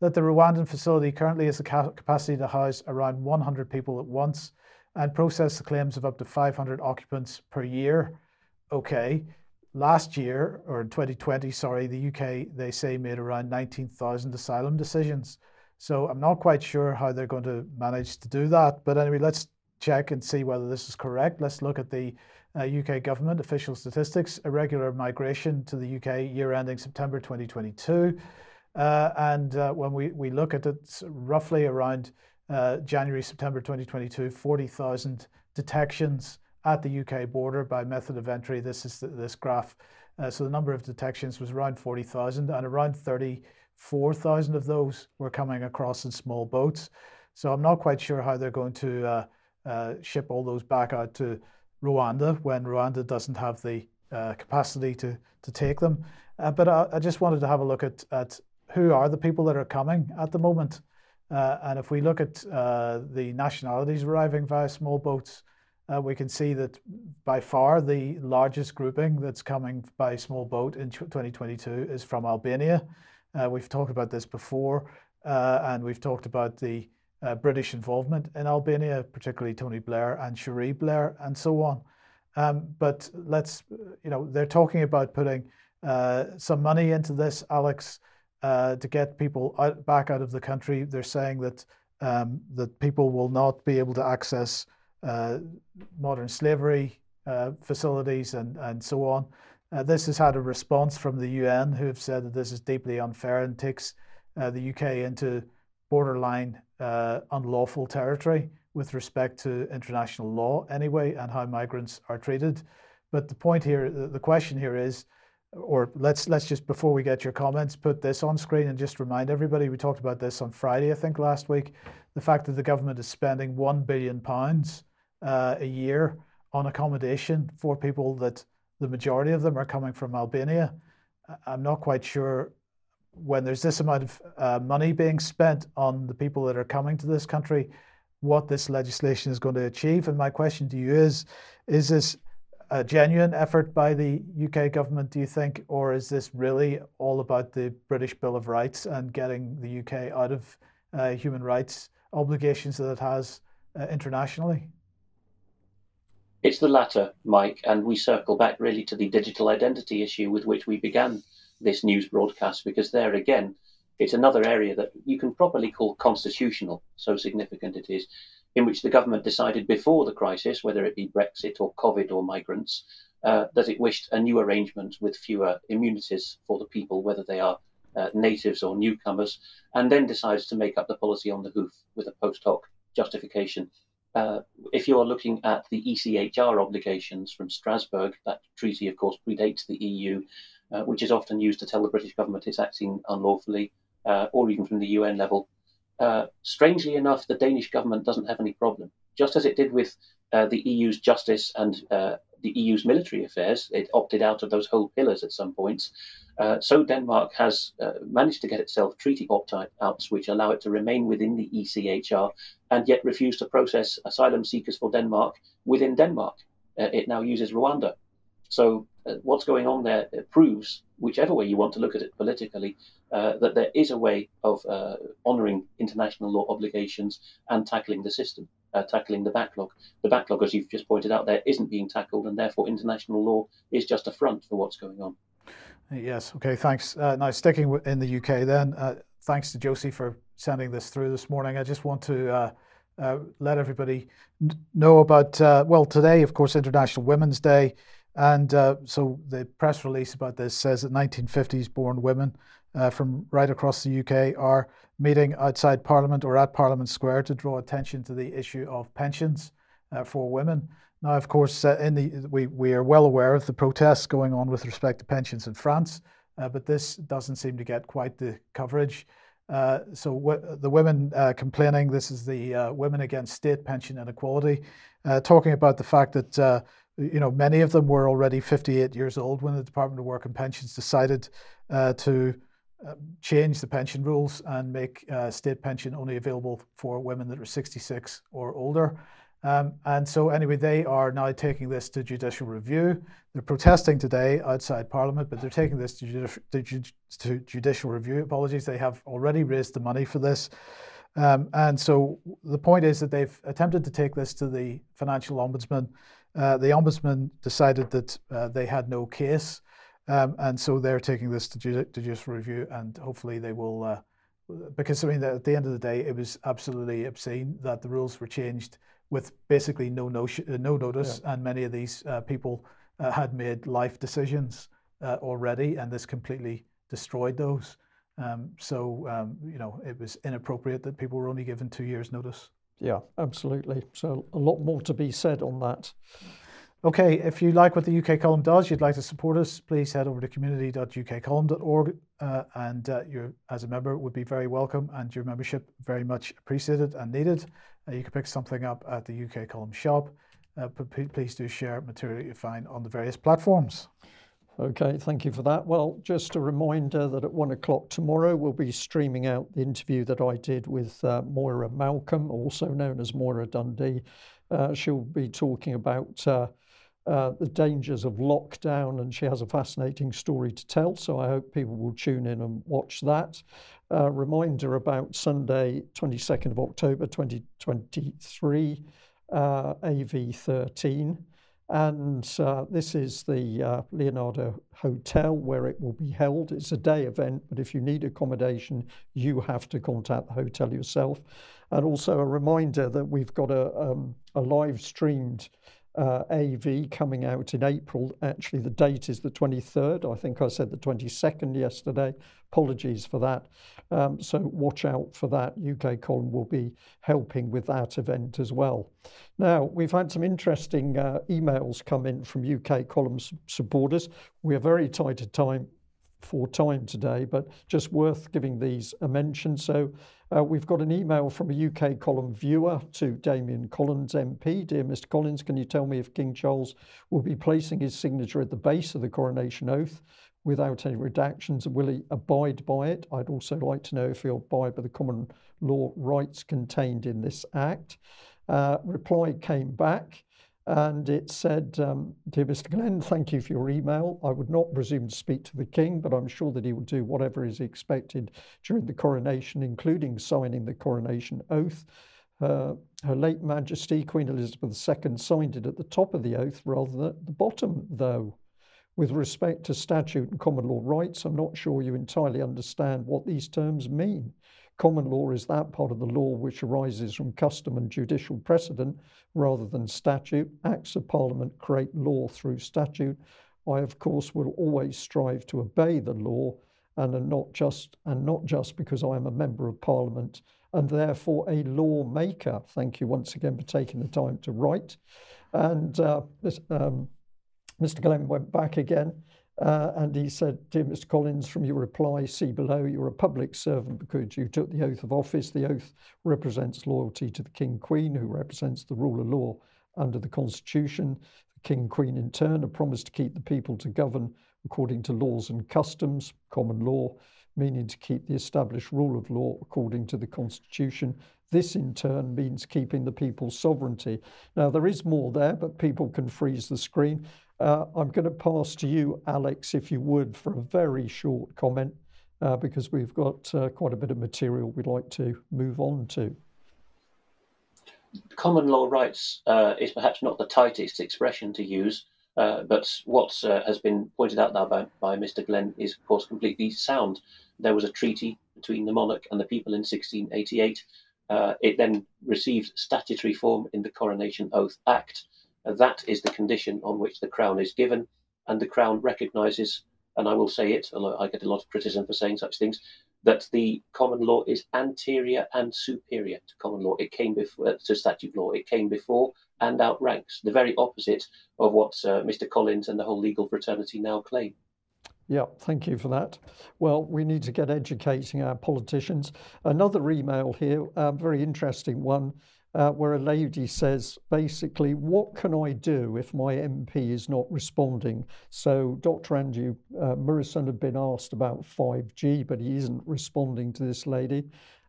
that the Rwandan facility currently has the capacity to house around 100 people at once and process the claims of up to 500 occupants per year. Okay, last year, or in 2020, sorry, the UK, they say, made around 19,000 asylum decisions. So I'm not quite sure how they're going to manage to do that. But anyway, let's check and see whether this is correct. Let's look at the uh, UK government official statistics, irregular migration to the UK year ending September 2022. Uh, and uh, when we, we look at it, roughly around uh, January, September 2022, 40,000 detections at the UK border by method of entry. This is the, this graph. Uh, so the number of detections was around 40,000 and around 34,000 of those were coming across in small boats. So I'm not quite sure how they're going to uh, uh, ship all those back out to Rwanda when Rwanda doesn't have the uh, capacity to, to take them. Uh, but I, I, just wanted to have a look at, at who are the people that are coming at the moment. Uh, and if we look at the nationalities arriving via small boats, uh, we can see that by far the largest grouping that's coming by small boat in 2022 is from Albania. Uh, we've talked about this before, uh, and we've talked about the uh, British involvement in Albania, particularly Tony Blair and Cherie Blair, and so on. Um, but let's, you know, they're talking about putting uh, some money into this, Alex, uh, to get people out, back out of the country. They're saying that um, that people will not be able to access modern slavery uh, facilities and, and so on. Uh, this has had a response from the UN, who have said that this is deeply unfair and takes the UK into borderline unlawful territory with respect to international law, anyway, and how migrants are treated. But the point here, the question here is, or let's let's just before we get your comments, put this on screen and just remind everybody. We talked about this on Friday, I think, last week. The fact that the government is spending one billion pounds uh, a year on accommodation for people that the majority of them are coming from Albania. I'm not quite sure when there's this amount of uh, money being spent on the people that are coming to this country, what this legislation is going to achieve. And my question to you is is this a genuine effort by the UK government, do you think, or is this really all about the British Bill of Rights and getting the UK out of uh, human rights obligations that it has uh, internationally? It's the latter, Mike, and we circle back really to the digital identity issue with which we began this news broadcast, because there again, it's another area that you can properly call constitutional, so significant it is, in which the government decided before the crisis, whether it be Brexit or COVID or migrants, uh, that it wished a new arrangement with fewer immunities for the people, whether they are uh, natives or newcomers, and then decides to make up the policy on the hoof with a post hoc justification uh, if you are looking at the ECHR obligations from Strasbourg, that treaty, of course, predates the EU, uh, which is often used to tell the British government it's acting unlawfully, uh, or even from the UN level. Uh, strangely enough, the Danish government doesn't have any problem. Just as it did with uh, the EU's justice and uh, the EU's military affairs, it opted out of those whole pillars at some points. Uh, so Denmark has uh, managed to get itself treaty opt-outs which allow it to remain within the ECHR and yet refuse to process asylum seekers for Denmark within Denmark. Uh, it now uses Rwanda. So what's going on there proves, whichever way you want to look at it politically, uh, that there is a way of uh, honouring international law obligations and tackling the system, tackling the backlog. The backlog, as you've just pointed out, there isn't being tackled, and therefore international law is just a front for what's going on. Yes. Okay. Thanks. Uh, now, sticking in the UK, then, uh, thanks to Josie for sending this through this morning. I just want to uh, uh let everybody know about, uh, well, today, of course, International Women's Day. And uh, so the press release about this says that 1950s born women from right across the UK are meeting outside Parliament or at Parliament Square to draw attention to the issue of pensions for women. Now, of course, uh, in the, we, we are well aware of the protests going on with respect to pensions in France, uh, but this doesn't seem to get quite the coverage. Uh, so w- the women uh, complaining, this is the uh, Women Against State Pension Inequality, uh, talking about the fact that you know many of them were already 58 years old when the Department of Work and Pensions decided to change the pension rules and make state pension only available for women that are 66 or older. Um, and so, anyway, they are now taking this to judicial review. They're protesting today outside Parliament, but they're taking this to, judici- to, ju- to judicial review. Apologies, they have already raised the money for this. Um, and so, the point is that they've attempted to take this to the financial ombudsman. Uh, the ombudsman decided that uh, they had no case, um, and so they're taking this to, ju- to judicial review, and hopefully they will. Uh, because I mean, at the end of the day, it was absolutely obscene that the rules were changed with basically no no, no notice, yeah. and many of these uh, people uh, had made life decisions already, and this completely destroyed those. Um, so um, you know, it was inappropriate that people were only given two years' notice. Yeah, absolutely. So a lot more to be said on that. Okay, if you like what the UK column does, you'd like to support us, please head over to community.ukcolumn.org uh, and uh, you as a member would be very welcome and your membership very much appreciated and needed. Uh, you can pick something up at the UK column shop, uh, but please do share material you find on the various platforms. Okay, thank you for that. Well, just a reminder that at one o'clock tomorrow we'll be streaming out the interview that I did with uh, Moira Malcolm, also known as Moira Dundee. Uh, she'll be talking about uh, the dangers of lockdown, and she has a fascinating story to tell. So I hope people will tune in and watch that. Uh, reminder about Sunday, 22nd of October 2023, uh, AV13. And uh, this is the uh, Leonardo Hotel where it will be held. It's a day event, but if you need accommodation, you have to contact the hotel yourself. And also a reminder that we've got a, um, a live streamed uh, AV coming out in April. Actually, the date is the 23rd. I think I said the 22nd yesterday. Apologies for that. Um, so watch out for that. UK Column will be helping with that event as well. Now, we've had some interesting uh, emails come in from UK Column supporters. We are very tight at time for time today, but just worth giving these a mention. So uh, we've got an email from a UK column viewer to Damian Collins MP. Dear Mr. Collins, can you tell me if King Charles will be placing his signature at the base of the coronation oath without any redactions and will he abide by it? I'd also like to know if he'll abide by the common law rights contained in this act. Uh, reply came back. And it said, um, Dear Mr. Glenn, thank you for your email. I would not presume to speak to the King, but I'm sure that he will do whatever is expected during the coronation, including signing the coronation oath. Uh, Her late Majesty, Queen Elizabeth II, signed it at the top of the oath rather than at the bottom, though. With respect to statute and common law rights, I'm not sure you entirely understand what these terms mean. Common law is that part of the law which arises from custom and judicial precedent rather than statute. Acts of Parliament create law through statute. I, of course, will always strive to obey the law and not just and not just because I am a member of Parliament and therefore a lawmaker. Thank you once again for taking the time to write. And uh, this, um, Mr. Glenn went back again uh, and he said, Dear Mr. Collins, from your reply, see below, you're a public servant because you took the oath of office. The oath represents loyalty to the King Queen, who represents the rule of law under the Constitution. The King Queen, in turn, have promised to keep the people to govern according to laws and customs, common law, meaning to keep the established rule of law according to the Constitution. This, in turn, means keeping the people's sovereignty. Now, there is more there, but people can freeze the screen. Uh, I'm going to pass to you, Alex, if you would, for a very short comment, uh, because we've got uh, quite a bit of material we'd like to move on to. Common law rights uh, is perhaps not the tightest expression to use, uh, but what uh, has been pointed out now by, by Mr. Glenn is, of course, completely sound. There was a treaty between the monarch and the people in 1688. it then received statutory form in the Coronation Oath Act that is the condition on which the crown is given, and the crown recognises, and I will say it, although I get a lot of criticism for saying such things, that the common law is anterior and superior to common law. It came before uh, to statute law. It came before and outranks the very opposite of what uh, Mr. Collins and the whole legal fraternity now claim. Yeah, thank you for that. Well, we need to get educating our politicians. Another email here, a very interesting one uh, where a lady says, basically, what can I do if my MP is not responding? So Dr. Andrew uh, Murrison had been asked about 5G, but he isn't responding to this lady.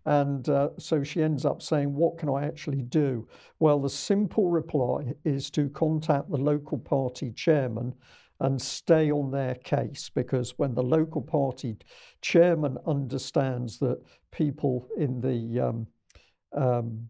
And uh, so she ends up saying, What can I actually do? Well, the simple reply is to contact the local party chairman and stay on their case because when the local party chairman understands that people in the um, um,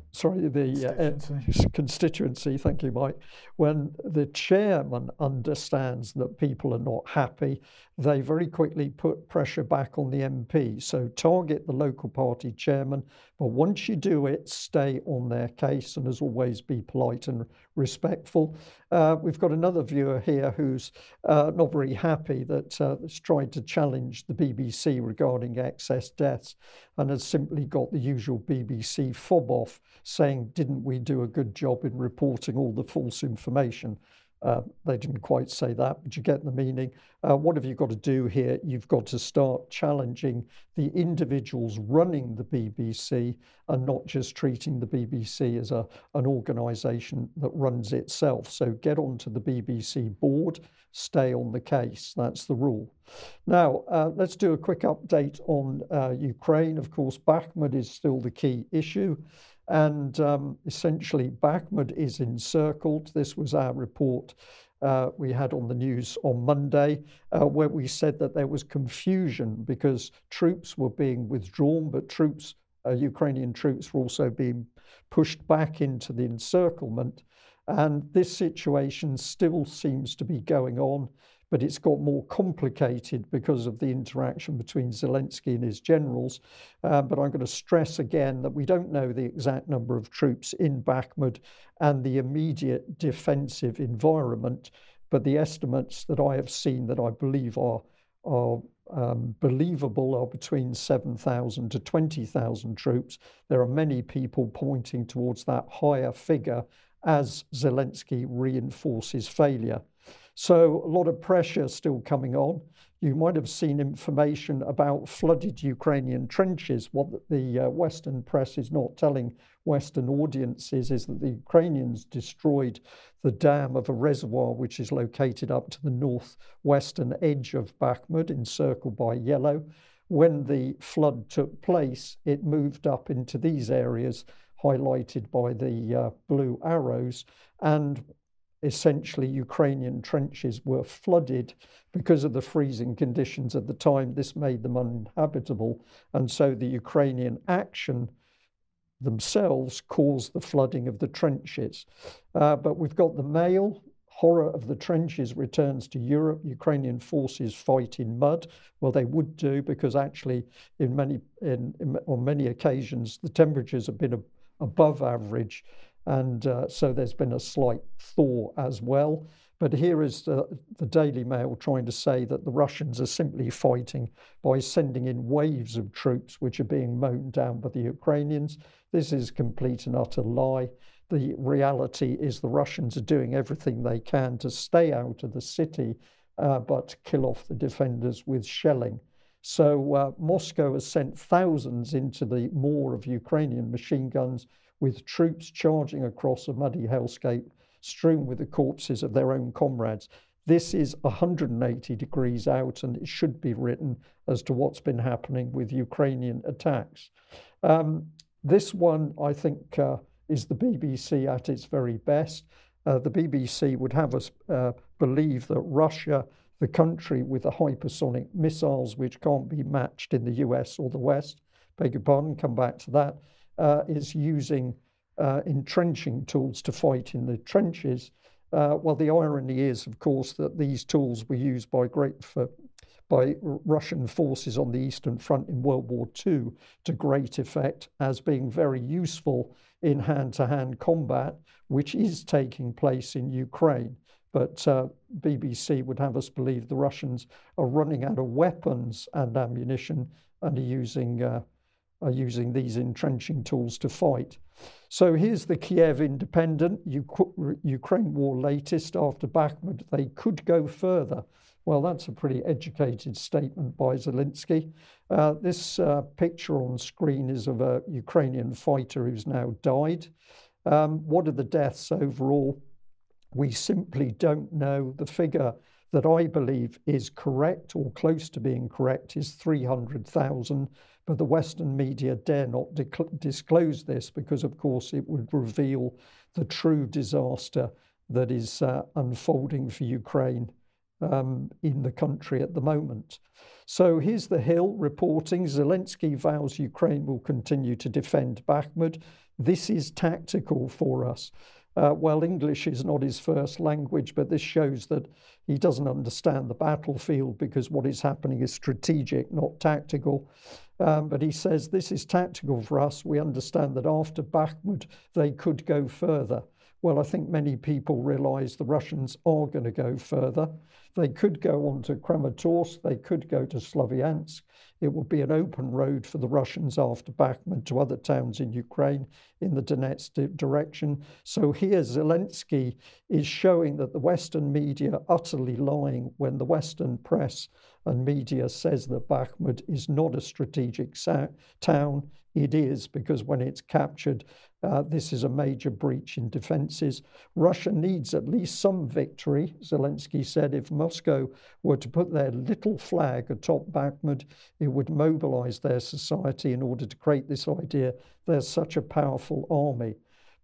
sorry, the uh, constituency. Uh, constituency. Thank you, Mike. When the chairman understands that people are not happy, they very quickly put pressure back on the MP. So target the local party chairman, but once you do it, stay on their case and, as always, be polite and respectful. Uh, we've got another viewer here who's uh, not very happy that uh, has tried to challenge the BBC regarding excess deaths and has simply got the usual BBC fob off saying, Didn't we do a good job in reporting all the false information? Uh, they didn't quite say that, but you get the meaning. Uh, what have you got to do here? You've got to start challenging the individuals running the BBC and not just treating the BBC as a, an organisation that runs itself. So get onto the BBC board, stay on the case. That's the rule. Now, uh, let's do a quick update on uh, Ukraine. Of course, Bakhmut is still the key issue. And um, essentially, Bakhmut is encircled. This was our report uh, we had on the news on Monday, uh, where we said that there was confusion because troops were being withdrawn, but troops, uh, Ukrainian troops, were also being pushed back into the encirclement. And this situation still seems to be going on but it's got more complicated because of the interaction between Zelensky and his generals. Uh, but I'm going to stress again that we don't know the exact number of troops in Bakhmut and the immediate defensive environment. But the estimates that I have seen that I believe are are um, believable are between 7,000 to 20,000 troops. There are many people pointing towards that higher figure as Zelensky reinforces failure. So a lot of pressure still coming on. You might have seen information about flooded Ukrainian trenches. What the uh, Western press is not telling Western audiences is that the Ukrainians destroyed the dam of a reservoir which is located up to the northwestern edge of Bakhmut, encircled by yellow. When the flood took place, it moved up into these areas highlighted by the uh, blue arrows. And essentially Ukrainian trenches were flooded because of the freezing conditions at the time. This made them uninhabitable. And so the Ukrainian action themselves caused the flooding of the trenches. Uh, but we've got the mail. Horror of the trenches returns to Europe. Ukrainian forces fight in mud. Well, they would do because actually, in many, in, in on many occasions, the temperatures have been above average and uh, so there's been a slight thaw as well. But here is the, the, Daily Mail trying to say that the Russians are simply fighting by sending in waves of troops which are being mown down by the Ukrainians. This is complete and utter lie. The reality is the Russians are doing everything they can to stay out of the city, uh, but kill off the defenders with shelling. So uh, Moscow has sent thousands into the moor of Ukrainian machine guns with troops charging across a muddy hellscape strewn with the corpses of their own comrades. This is 180 degrees out, and it should be written as to what's been happening with Ukrainian attacks. Um, this one, I think, uh, is the BBC at its very best. Uh, the BBC would have us uh, believe that Russia, the country with the hypersonic missiles which can't be matched in the US or the West, beg your pardon, come back to that, uh, is using uh, entrenching tools to fight in the trenches. Uh, well, the irony is, of course, that these tools were used by great for, by Russian forces on the Eastern Front in World War II to great effect as being very useful in hand-to-hand combat, which is taking place in Ukraine. But uh, BBC would have us believe the Russians are running out of weapons and ammunition and are using uh, are using these entrenching tools to fight. So here's the Kiev Independent, Ukraine war latest. After Bakhmut, they could go further. Well, that's a pretty educated statement by Zelensky. Uh, this uh, picture on screen is of a Ukrainian fighter who's now died. Um, what are the deaths overall? We simply don't know. The figure that I believe is correct or close to being correct is 300,000 but the Western media dare not disclose this because, of course, it would reveal the true disaster that is uh, unfolding for Ukraine um, in the country at the moment. So here's the Hill reporting Zelensky vows Ukraine will continue to defend Bakhmut. This is tactical for us. Uh, well, English is not his first language, but this shows that he doesn't understand the battlefield because what is happening is strategic, not tactical. Um, but he says this is tactical for us. We understand that after Bakhmut, they could go further. Well, I think many people realize the Russians are going to go further. They could go on to Kramatorsk, they could go to Slavyansk. It would be an open road for the Russians after Bakhmut to other towns in Ukraine in the Donetsk direction. So here Zelensky is showing that the Western media are utterly lying when the Western press and media says that Bakhmut is not a strategic town. It is because when it's captured, uh, this is a major breach in defences. Russia needs at least some victory. Zelensky said if Moscow were to put their little flag atop Bakhmut, it would mobilise their society in order to create this idea there's such a powerful army.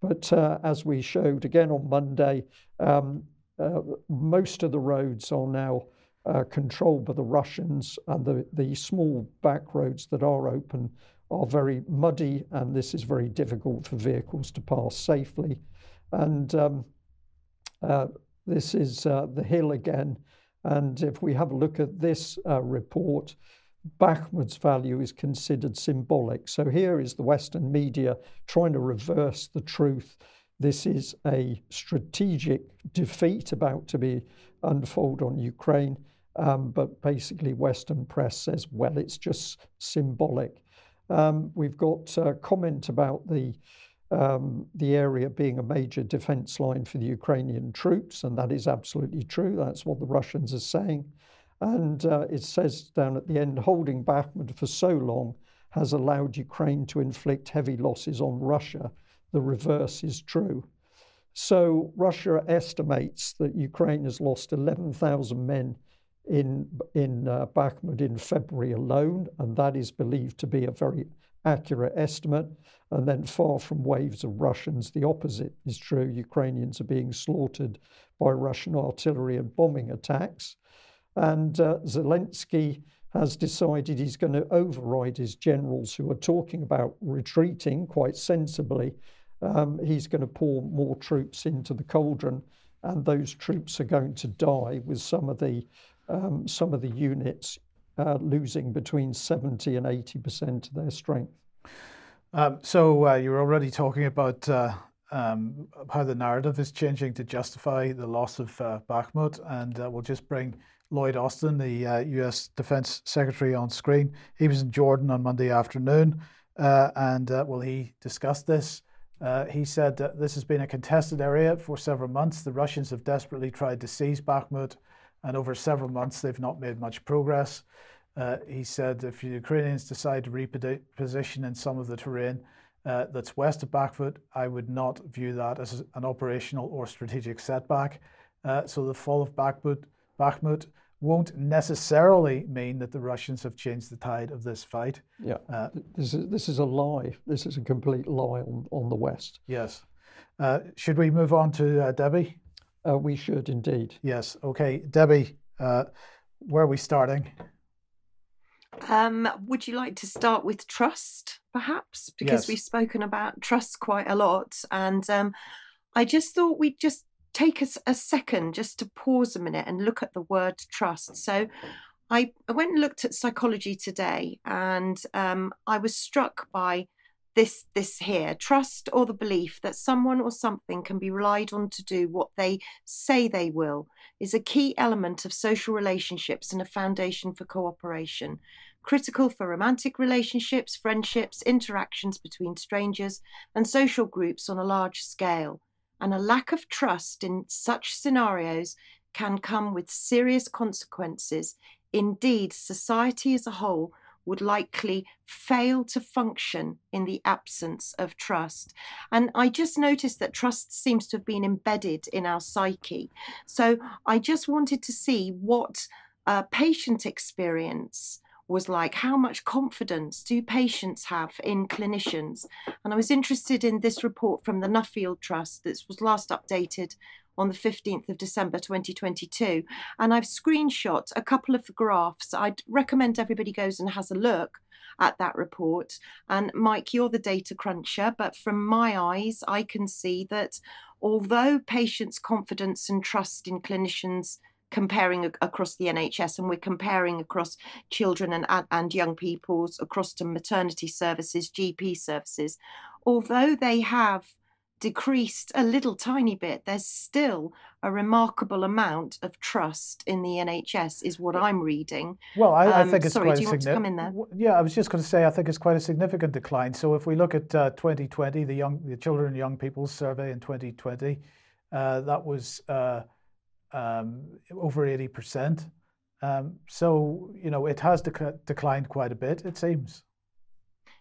But uh, as we showed again on Monday, um, uh, most of the roads are now uh, controlled by the Russians, and the, the small back roads that are open are very muddy, and this is very difficult for vehicles to pass safely. And um, uh, this is uh, the hill again. And if we have a look at this uh, report, Bakhmut's value is considered symbolic. So here is the Western media trying to reverse the truth. This is a strategic defeat about to be unfold on Ukraine. Um, but basically, Western press says, well, it's just symbolic. Um, we've got a comment about the um, the area being a major defense line for the Ukrainian troops, and that is absolutely true. That's what the Russians are saying. And uh, it says down at the end, holding Bakhmut for so long has allowed Ukraine to inflict heavy losses on Russia. The reverse is true. So Russia estimates that Ukraine has lost 11,000 men in, in uh, Bakhmut in February alone, and that is believed to be a very accurate estimate. And then, far from waves of Russians, the opposite is true. Ukrainians are being slaughtered by Russian artillery and bombing attacks. And uh, Zelensky has decided he's going to override his generals who are talking about retreating quite sensibly. Um, he's going to pour more troops into the cauldron, and those troops are going to die with some of the um, some of the units uh, losing between 70 and 80% of their strength. Um, so uh, you're already talking about uh, um, how the narrative is changing to justify the loss of uh, Bakhmut, and uh, we'll just bring Lloyd Austin, the U.S. Uh, Defense Secretary, on screen. He was in Jordan on Monday afternoon, and well, he discussed this. he said that this has been a contested area for several months. The Russians have desperately tried to seize Bakhmut and over several months they've not made much progress. Uh, he said if the Ukrainians decide to reposition in some of the terrain uh, that's west of Bakhmut, I would not view that as an operational or strategic setback. Uh, so the fall of Bakhmut, Bakhmut won't necessarily mean that the Russians have changed the tide of this fight. Yeah, uh, this is this is a lie. This is a complete lie on, on the West. Yes. Uh, should we move on to uh, Debbie? Uh, we should indeed. Yes. Okay. Debbie, uh, where are we starting? Um, would you like to start with trust, perhaps? Because yes. we've spoken about trust quite a lot. And um, I just thought we'd just take us a, a second just to pause a minute and look at the word trust. So I, I went and looked at psychology today and um, I was struck by this this here. Trust or the belief that someone or something can be relied on to do what they say they will is a key element of social relationships and a foundation for cooperation. Critical for romantic relationships friendships interactions between strangers and social groups on a large scale. And a lack of trust in such scenarios can come with serious consequences. Indeed society as a whole would likely fail to function in the absence of trust. And I just noticed that trust seems to have been embedded in our psyche. So I just wanted to see what a patient experience was like how much confidence do patients have in clinicians and i was interested in this report from the nuffield trust that was last updated on the 15th of December 2022. And I've screenshot a couple of the graphs. I'd recommend everybody goes and has a look at that report. And Mike, you're the data cruncher, but from my eyes, I can see that although patients' confidence and trust in clinicians comparing across the NHS and we're comparing across children and, and young people's across to maternity services, GP services, although they have decreased a little tiny bit, there's still a remarkable amount of trust in the NHS, is what I'm reading. Well, I, um, I think it's sorry, quite do you want to come in there? Yeah, I was just going to say I think it's quite a significant decline. So if we look at uh, 2020, the young, the children and young people's survey in 2020, uh, that was uh, um, over 80%. Um, so you know it has dec- declined quite a bit. It seems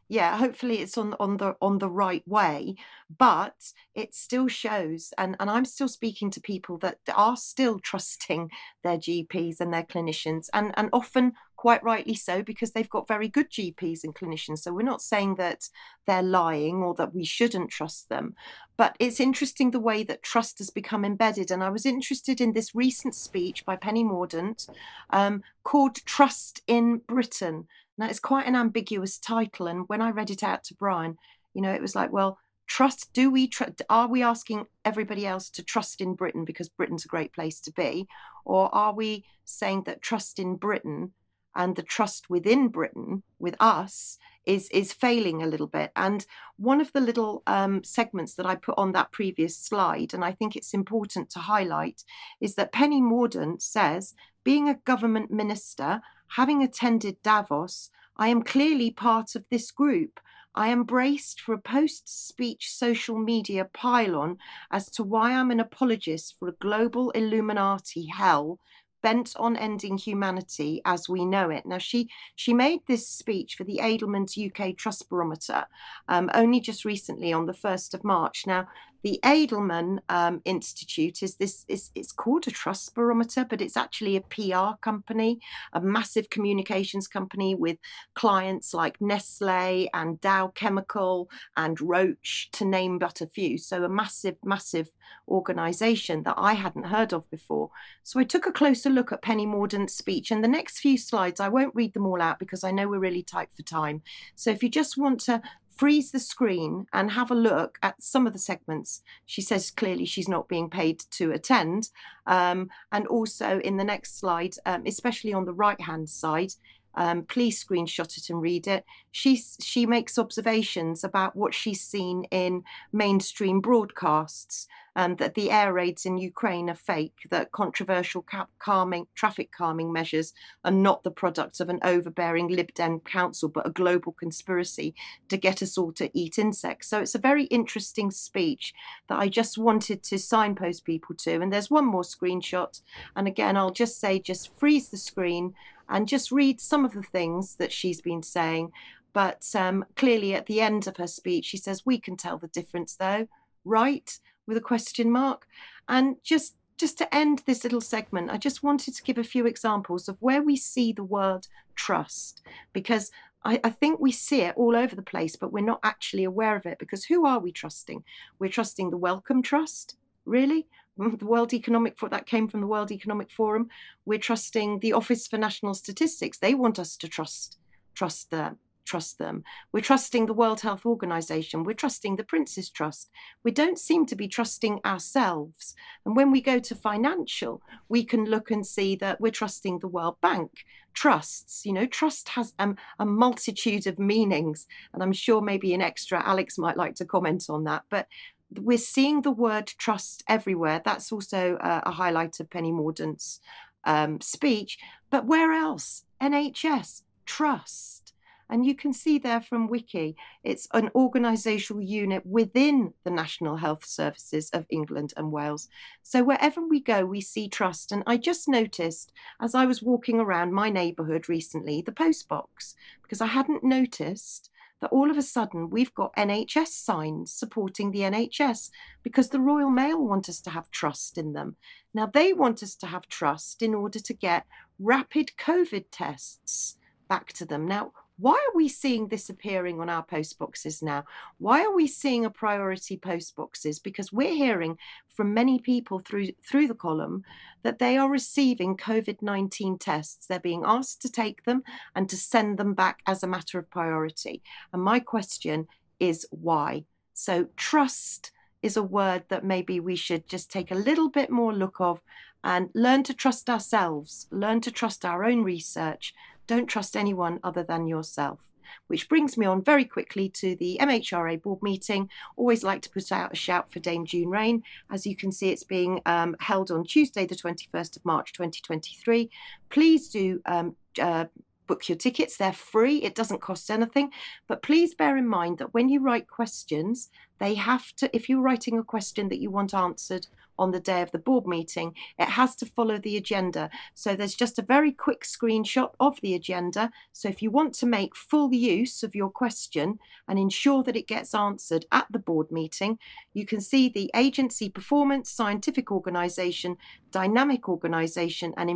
yeah hopefully it's on on the on the right way but it still shows and and i'm still speaking to people that are still trusting their gps and their clinicians and and often quite rightly so because they've got very good gps and clinicians so we're not saying that they're lying or that we shouldn't trust them but it's interesting the way that trust has become embedded and i was interested in this recent speech by penny mordaunt um, called trust in britain now, it's quite an ambiguous title. And when I read it out to Brian, you know, it was like, well, trust, do we, tr- are we asking everybody else to trust in Britain because Britain's a great place to be? Or are we saying that trust in Britain and the trust within Britain with us is is failing a little bit. And one of the little um, segments that I put on that previous slide, and I think it's important to highlight, is that Penny Mordaunt says, being a government minister, having attended Davos, I am clearly part of this group. I am braced for a post speech social media pylon as to why I'm an apologist for a global Illuminati hell bent on ending humanity as we know it. Now, she she made this speech for the Edelman's UK Trust Barometer um, only just recently on the first of March. Now, the Edelman um, Institute is this is it's called a trust barometer, but it's actually a PR company, a massive communications company with clients like Nestle and Dow Chemical and Roche, to name but a few. So a massive, massive organization that I hadn't heard of before. So I took a closer look at Penny Mordaunt's speech, and the next few slides I won't read them all out because I know we're really tight for time. So if you just want to freeze the screen and have a look at some of the segments. She says clearly she's not being paid to attend. Um, and also in the next slide, um, especially on the right hand side, um, please screenshot it and read it. She she makes observations about what she's seen in mainstream broadcasts, um, that the air raids in Ukraine are fake, that controversial calming traffic calming measures are not the product of an overbearing Lib Dem council, but a global conspiracy to get us all to eat insects. So it's a very interesting speech that I just wanted to signpost people to. And there's one more screenshot, and again I'll just say just freeze the screen and just read some of the things that she's been saying. But um, clearly, at the end of her speech, she says, We can tell the difference, though, right? With a question mark. And just just to end this little segment, I just wanted to give a few examples of where we see the word trust, because I, I, think we see it all over the place, but we're not actually aware of it. Because who are we trusting? We're trusting the Wellcome Trust, really? Mm, the World Economic Forum, that came from the World Economic Forum. We're trusting the Office for National Statistics. They want us to trust trust them. Trust them. We're trusting the World Health Organization. We're trusting the Prince's Trust. We don't seem to be trusting ourselves. And when we go to financial, we can look and see that we're trusting the World Bank. Trusts, you know, trust has um, a multitude of meanings. And I'm sure maybe an extra Alex might like to comment on that. But we're seeing the word trust everywhere. That's also a, highlight of Penny Mordaunt's um, speech. But where else? NHS, trust. And you can see there from Wiki, it's an organisational unit within the National Health Services of England and Wales. So wherever we go, we see trust. And I just noticed as I was walking around my neighbourhood recently, the postbox, because I hadn't noticed that all of a sudden we've got NHS signs supporting the NHS because the Royal Mail want us to have trust in them. Now, they want us to have trust in order to get rapid COVID tests back to them. Now, why are we seeing this appearing on our post boxes now? Why are we seeing a priority post boxes? Because we're hearing from many people through through the column that they are receiving COVID-19 tests. They're being asked to take them and to send them back as a matter of priority. And my question is why? So trust is a word that maybe we should just take a little bit more look of and learn to trust ourselves, learn to trust our own research. Don't trust anyone other than yourself. Which brings me on very quickly to the MHRA board meeting. Always like to put out a shout for Dame June Raine. As you can see, it's being um, held on Tuesday, the 21st of March 2023. Please do um, uh, book your tickets. They're free, it doesn't cost anything. But please bear in mind that when you write questions, they have to, if you're writing a question that you want answered on the day of the board meeting, it has to follow the agenda. So there's just a very quick screenshot of the agenda. So if you want to make full use of your question and ensure that it gets answered at the board meeting, you can see the agency performance, scientific organisation, dynamic organisation, and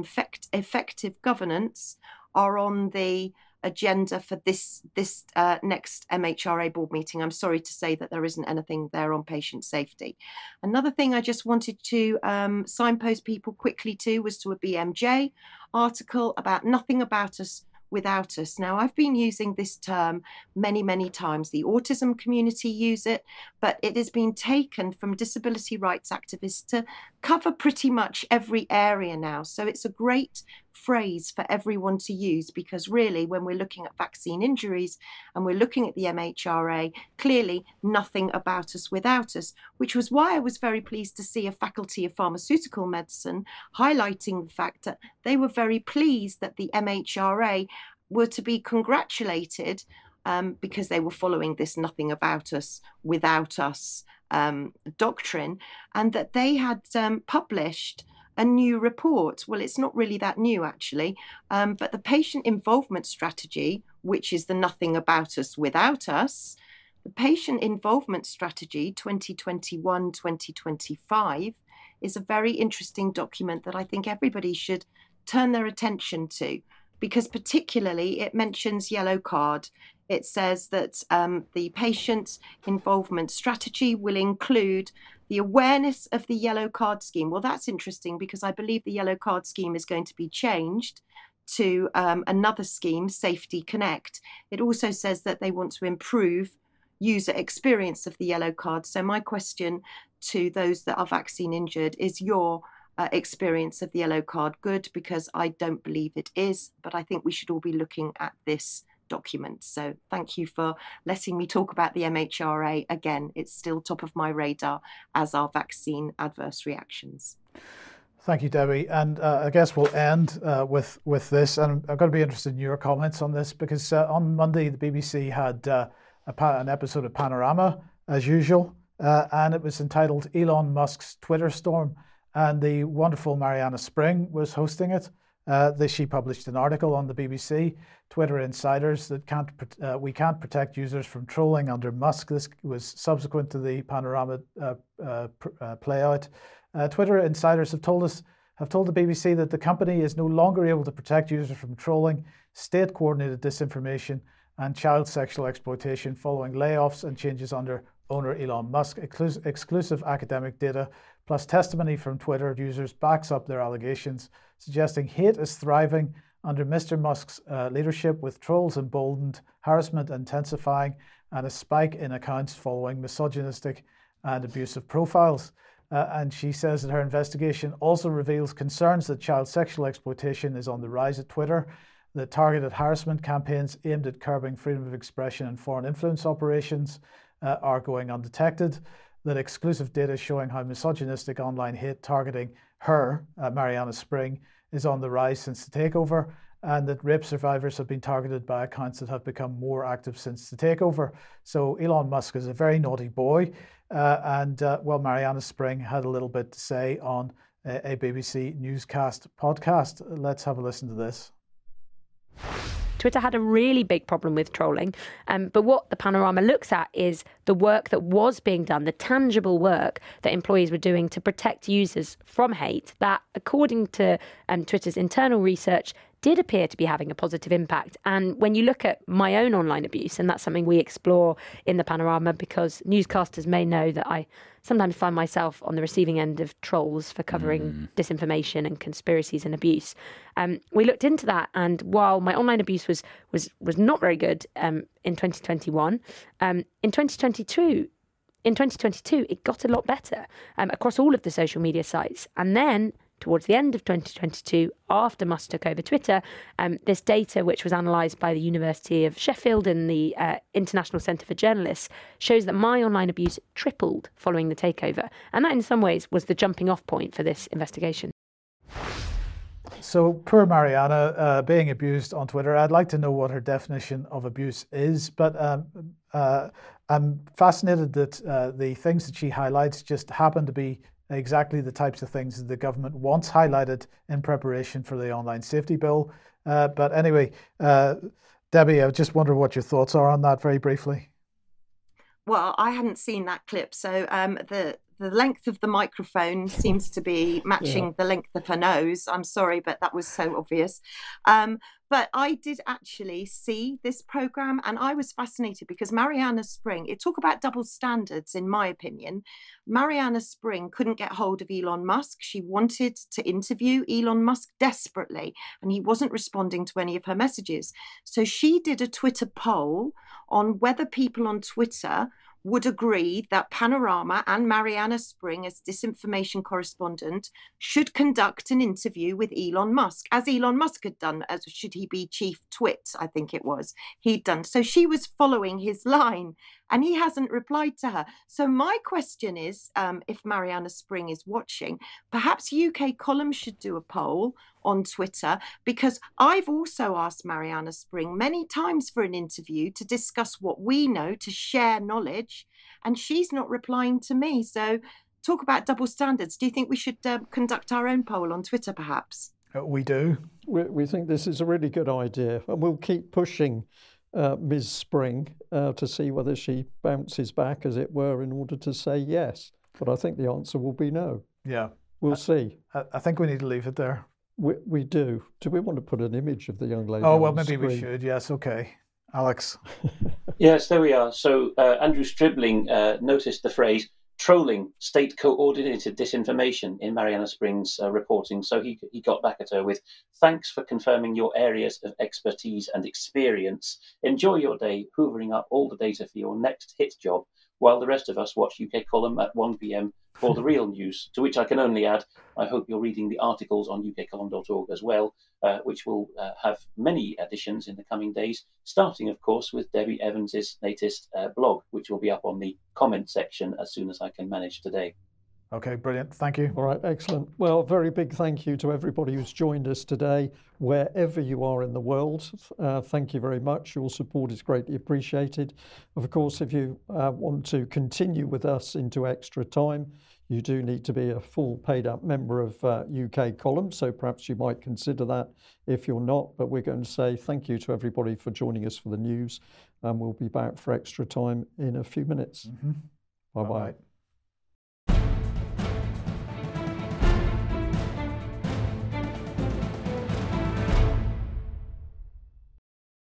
effective governance are on the agenda for this this uh, next MHRA board meeting. I'm sorry to say that there isn't anything there on patient safety. Another thing I just wanted to um, signpost people quickly to was to a BMJ article about nothing about us without us. Now, I've been using this term many, many times. The autism community use it, but it has been taken from disability rights activists to cover pretty much every area now. So it's a great phrase for everyone to use because really, when we're looking at vaccine injuries and we're looking at the MHRA, clearly nothing about us without us, which was why I was very pleased to see a faculty of pharmaceutical medicine highlighting the fact that they were very pleased that the MHRA were to be congratulated um, because they were following this nothing about us without us um, doctrine, and that they had um, published a new report. Well, it's not really that new actually, um, but the patient involvement strategy, which is the nothing about us without us, the patient involvement strategy 2021 2025 is a very interesting document that I think everybody should turn their attention to because, particularly, it mentions yellow card. It says that um, the patient involvement strategy will include the awareness of the yellow card scheme. Well, that's interesting because I believe the yellow card scheme is going to be changed to um, another scheme, Safety Connect. It also says that they want to improve user experience of the yellow card. So, my question to those that are vaccine injured is your uh, experience of the yellow card good? Because I don't believe it is, but I think we should all be looking at this document. So thank you for letting me talk about the MHRA. Again, it's still top of my radar as are vaccine adverse reactions. Thank you, Debbie. And uh, I guess we'll end uh, with with this. And I'm going to be interested in your comments on this because uh, on Monday the BBC had uh, an episode of Panorama as usual, uh, and it was entitled "Elon Musk's Twitter Storm." And the wonderful Marianna Spring was hosting it. Uh, this, she published an article on the BBC, Twitter Insiders, that can't uh, we can't protect users from trolling under Musk. This was subsequent to the Panorama uh, uh, uh playout. Uh, Twitter Insiders have told us have told the BBC that the company is no longer able to protect users from trolling, state coordinated disinformation, and child sexual exploitation following layoffs and changes under owner Elon Musk. Exclus- exclusive academic data plus testimony from Twitter users backs up their allegations, suggesting hate is thriving under Mr. Musk's uh, leadership, with trolls emboldened, harassment intensifying, and a spike in accounts following misogynistic and abusive profiles. Uh, and she says that her investigation also reveals concerns that child sexual exploitation is on the rise at Twitter, that targeted harassment campaigns aimed at curbing freedom of expression and foreign influence operations uh, are going undetected, that exclusive data showing how misogynistic online hate targeting her, Marianna Spring, is on the rise since the takeover, and that rape survivors have been targeted by accounts that have become more active since the takeover. So Elon Musk is a very naughty boy, uh, and uh, well, Marianna Spring had a little bit to say on a, a BBC newscast podcast. Let's have a listen to this. Twitter had a really big problem with trolling. Um, but what the panorama looks at is the work that was being done, the tangible work that employees were doing to protect users from hate, that, according to um, Twitter's internal research, did appear to be having a positive impact. And when you look at my own online abuse, and that's something we explore in the panorama because newscasters may know that I sometimes find myself on the receiving end of trolls for covering mm. disinformation and conspiracies and abuse. Um, we looked into that, and while my online abuse was was was not very good um, in 2021, um, in 2022 in 2022, it got a lot better um, across all of the social media sites. And then towards the end of 2022, after Musk took over Twitter, um, this data, which was analysed by the University of Sheffield and the uh, International Centre for Journalists, shows that my online abuse tripled following the takeover. And that, in some ways, was the jumping off point for this investigation. So, poor Marianna uh, being abused on Twitter. I'd like to know what her definition of abuse is, but um, uh, I'm fascinated that uh, the things that she highlights just happen to be exactly the types of things that the government wants highlighted in preparation for the online safety bill. Uh, but anyway, uh, Debbie, I just wonder what your thoughts are on that very briefly. Well, I hadn't seen that clip, so um, the the length of the microphone seems to be matching yeah. the length of her nose. I'm sorry, but that was so obvious. Um, but I did actually see this program and I was fascinated because Marianna Spring, it talk about double standards, in my opinion. Marianna Spring couldn't get hold of Elon Musk. She wanted to interview Elon Musk desperately, and he wasn't responding to any of her messages. So she did a Twitter poll on whether people on Twitter would agree that Panorama and Marianna Spring, as disinformation correspondent, should conduct an interview with Elon Musk, as Elon Musk had done, as should he be chief twit, I think it was, he'd done. So she was following his line and he hasn't replied to her. So my question is, um, if Marianna Spring is watching, perhaps UK Column should do a poll on Twitter because I've also asked Marianna Spring many times for an interview to discuss what we know, to share knowledge, and she's not replying to me. So talk about double standards. Do you think we should uh, conduct our own poll on Twitter, perhaps? Uh, we do. We, we think this is a really good idea, and we'll keep pushing uh, Ms. Spring uh, to see whether she bounces back, as it were, in order to say yes. But I think the answer will be no. Yeah. We'll I, see. I, I, think we need to leave it there. We, we do. Do we want to put an image of the young lady? Oh, well, maybe we should. Yes, okay. Alex. yes, there we are. So uh, Andrew Stribling uh, noticed the phrase trolling state coordinated disinformation in Marianna Springs uh, reporting. So he, he got back at her with thanks for confirming your areas of expertise and experience. Enjoy your day hoovering up all the data for your next hit job while the rest of us watch UK Column at 1 pm for the real news. To which I can only add, I hope you're reading the articles on ukcolumn.org as well, uh, which will uh, have many additions in the coming days, starting, of course, with Debbie Evans's latest uh, blog, which will be up on the comment section as soon as I can manage today. Okay, brilliant. Thank you. All right, excellent. Well, very big thank you to everybody who's joined us today, wherever you are in the world. Uh, thank you very much. Your support is greatly appreciated. Of course, if you uh, want to continue with us into extra time, you do need to be a full paid up member of uh, UK Column. So perhaps you might consider that if you're not. But we're going to say thank you to everybody for joining us for the news. And we'll be back for extra time in a few minutes. Mm-hmm. Bye bye.